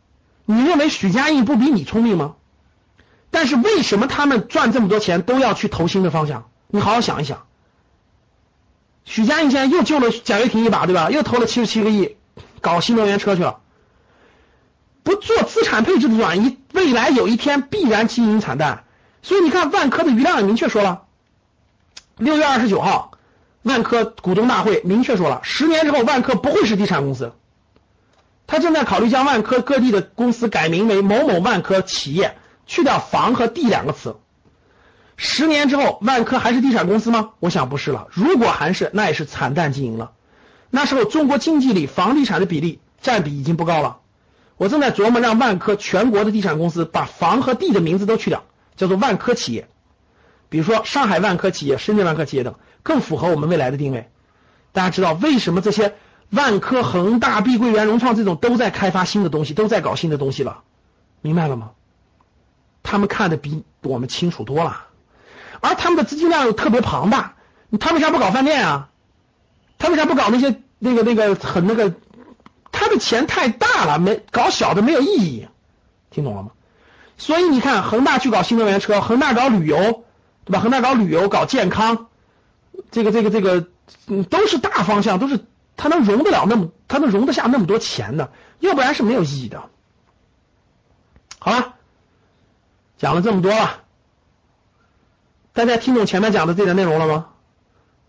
你认为许家印不比你聪明吗？但是为什么他们赚这么多钱都要去投新的方向？你好好想一想。许家印现在又救了贾跃亭一把，对吧？又投了七十七个亿，搞新能源车去了。不做资产配置的转移，未来有一天必然经营惨淡。所以你看，万科的余亮也明确说了，六月二十九号，万科股东大会明确说了，十年之后万科不会是地产公司，他正在考虑将万科各地的公司改名为某某万科企业，去掉房和地两个词。十年之后，万科还是地产公司吗？我想不是了。如果还是，那也是惨淡经营了。那时候中国经济里房地产的比例占比已经不高了。我正在琢磨让万科全国的地产公司把房和地的名字都去掉，叫做万科企业。比如说上海万科企业、深圳万科企业等，更符合我们未来的定位。大家知道为什么这些万科、恒大、碧桂园、融创这种都在开发新的东西，都在搞新的东西了？明白了吗？他们看的比我们清楚多了，而他们的资金量又特别庞大，他为啥不搞饭店啊？他为啥不搞那些那个那个很那个？他的钱太大了，没搞小的没有意义，听懂了吗？所以你看，恒大去搞新能源车，恒大搞旅游，对吧？恒大搞旅游，搞健康，这个这个这个，嗯，都是大方向，都是他能容得了那么，他能容得下那么多钱的，要不然是没有意义的。好了，讲了这么多了，大家听懂前面讲的这点内容了吗？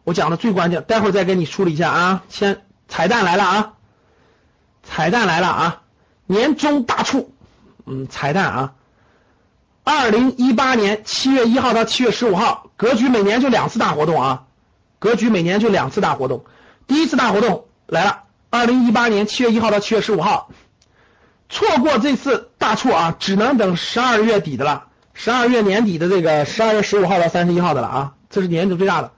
我讲的最关键，待会儿再给你梳理一下啊。先彩蛋来了啊，彩蛋来了啊，年终大促，嗯，彩蛋啊。二零一八年七月一号到七月十五号，格局每年就两次大活动啊，格局每年就两次大活动。第一次大活动来了，二零一八年七月一号到七月十五号，错过这次大促啊，只能等十二月底的了，十二月年底的这个十二月十五号到三十一号的了啊，这是年度最大的。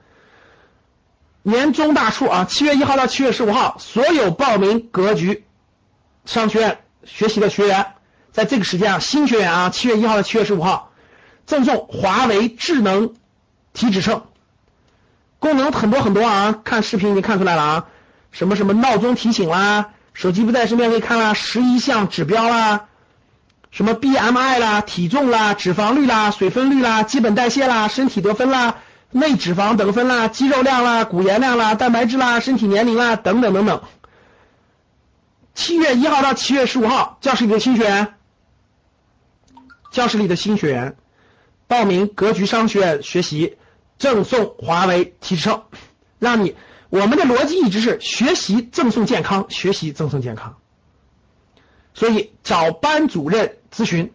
年终大促啊，七月一号到七月十五号，所有报名格局商学院学习的学员，在这个时间啊，新学员啊，七月一号到七月十五号，赠送华为智能体脂秤，功能很多很多啊，看视频已经看出来了啊，什么什么闹钟提醒啦，手机不在身边可以看啦，十一项指标啦，什么 BMI 啦，体重啦，脂肪率啦，水分率啦，基本代谢啦，身体得分啦。内脂肪得分啦，肌肉量啦，骨盐量啦，蛋白质啦，身体年龄啦，等等等等。七月一号到七月十五号，教室里的新学员，教室里的新学员报名格局商学院学习，赠送华为提车，让你我们的逻辑一直是学习赠送健康，学习赠送健康。所以找班主任咨询。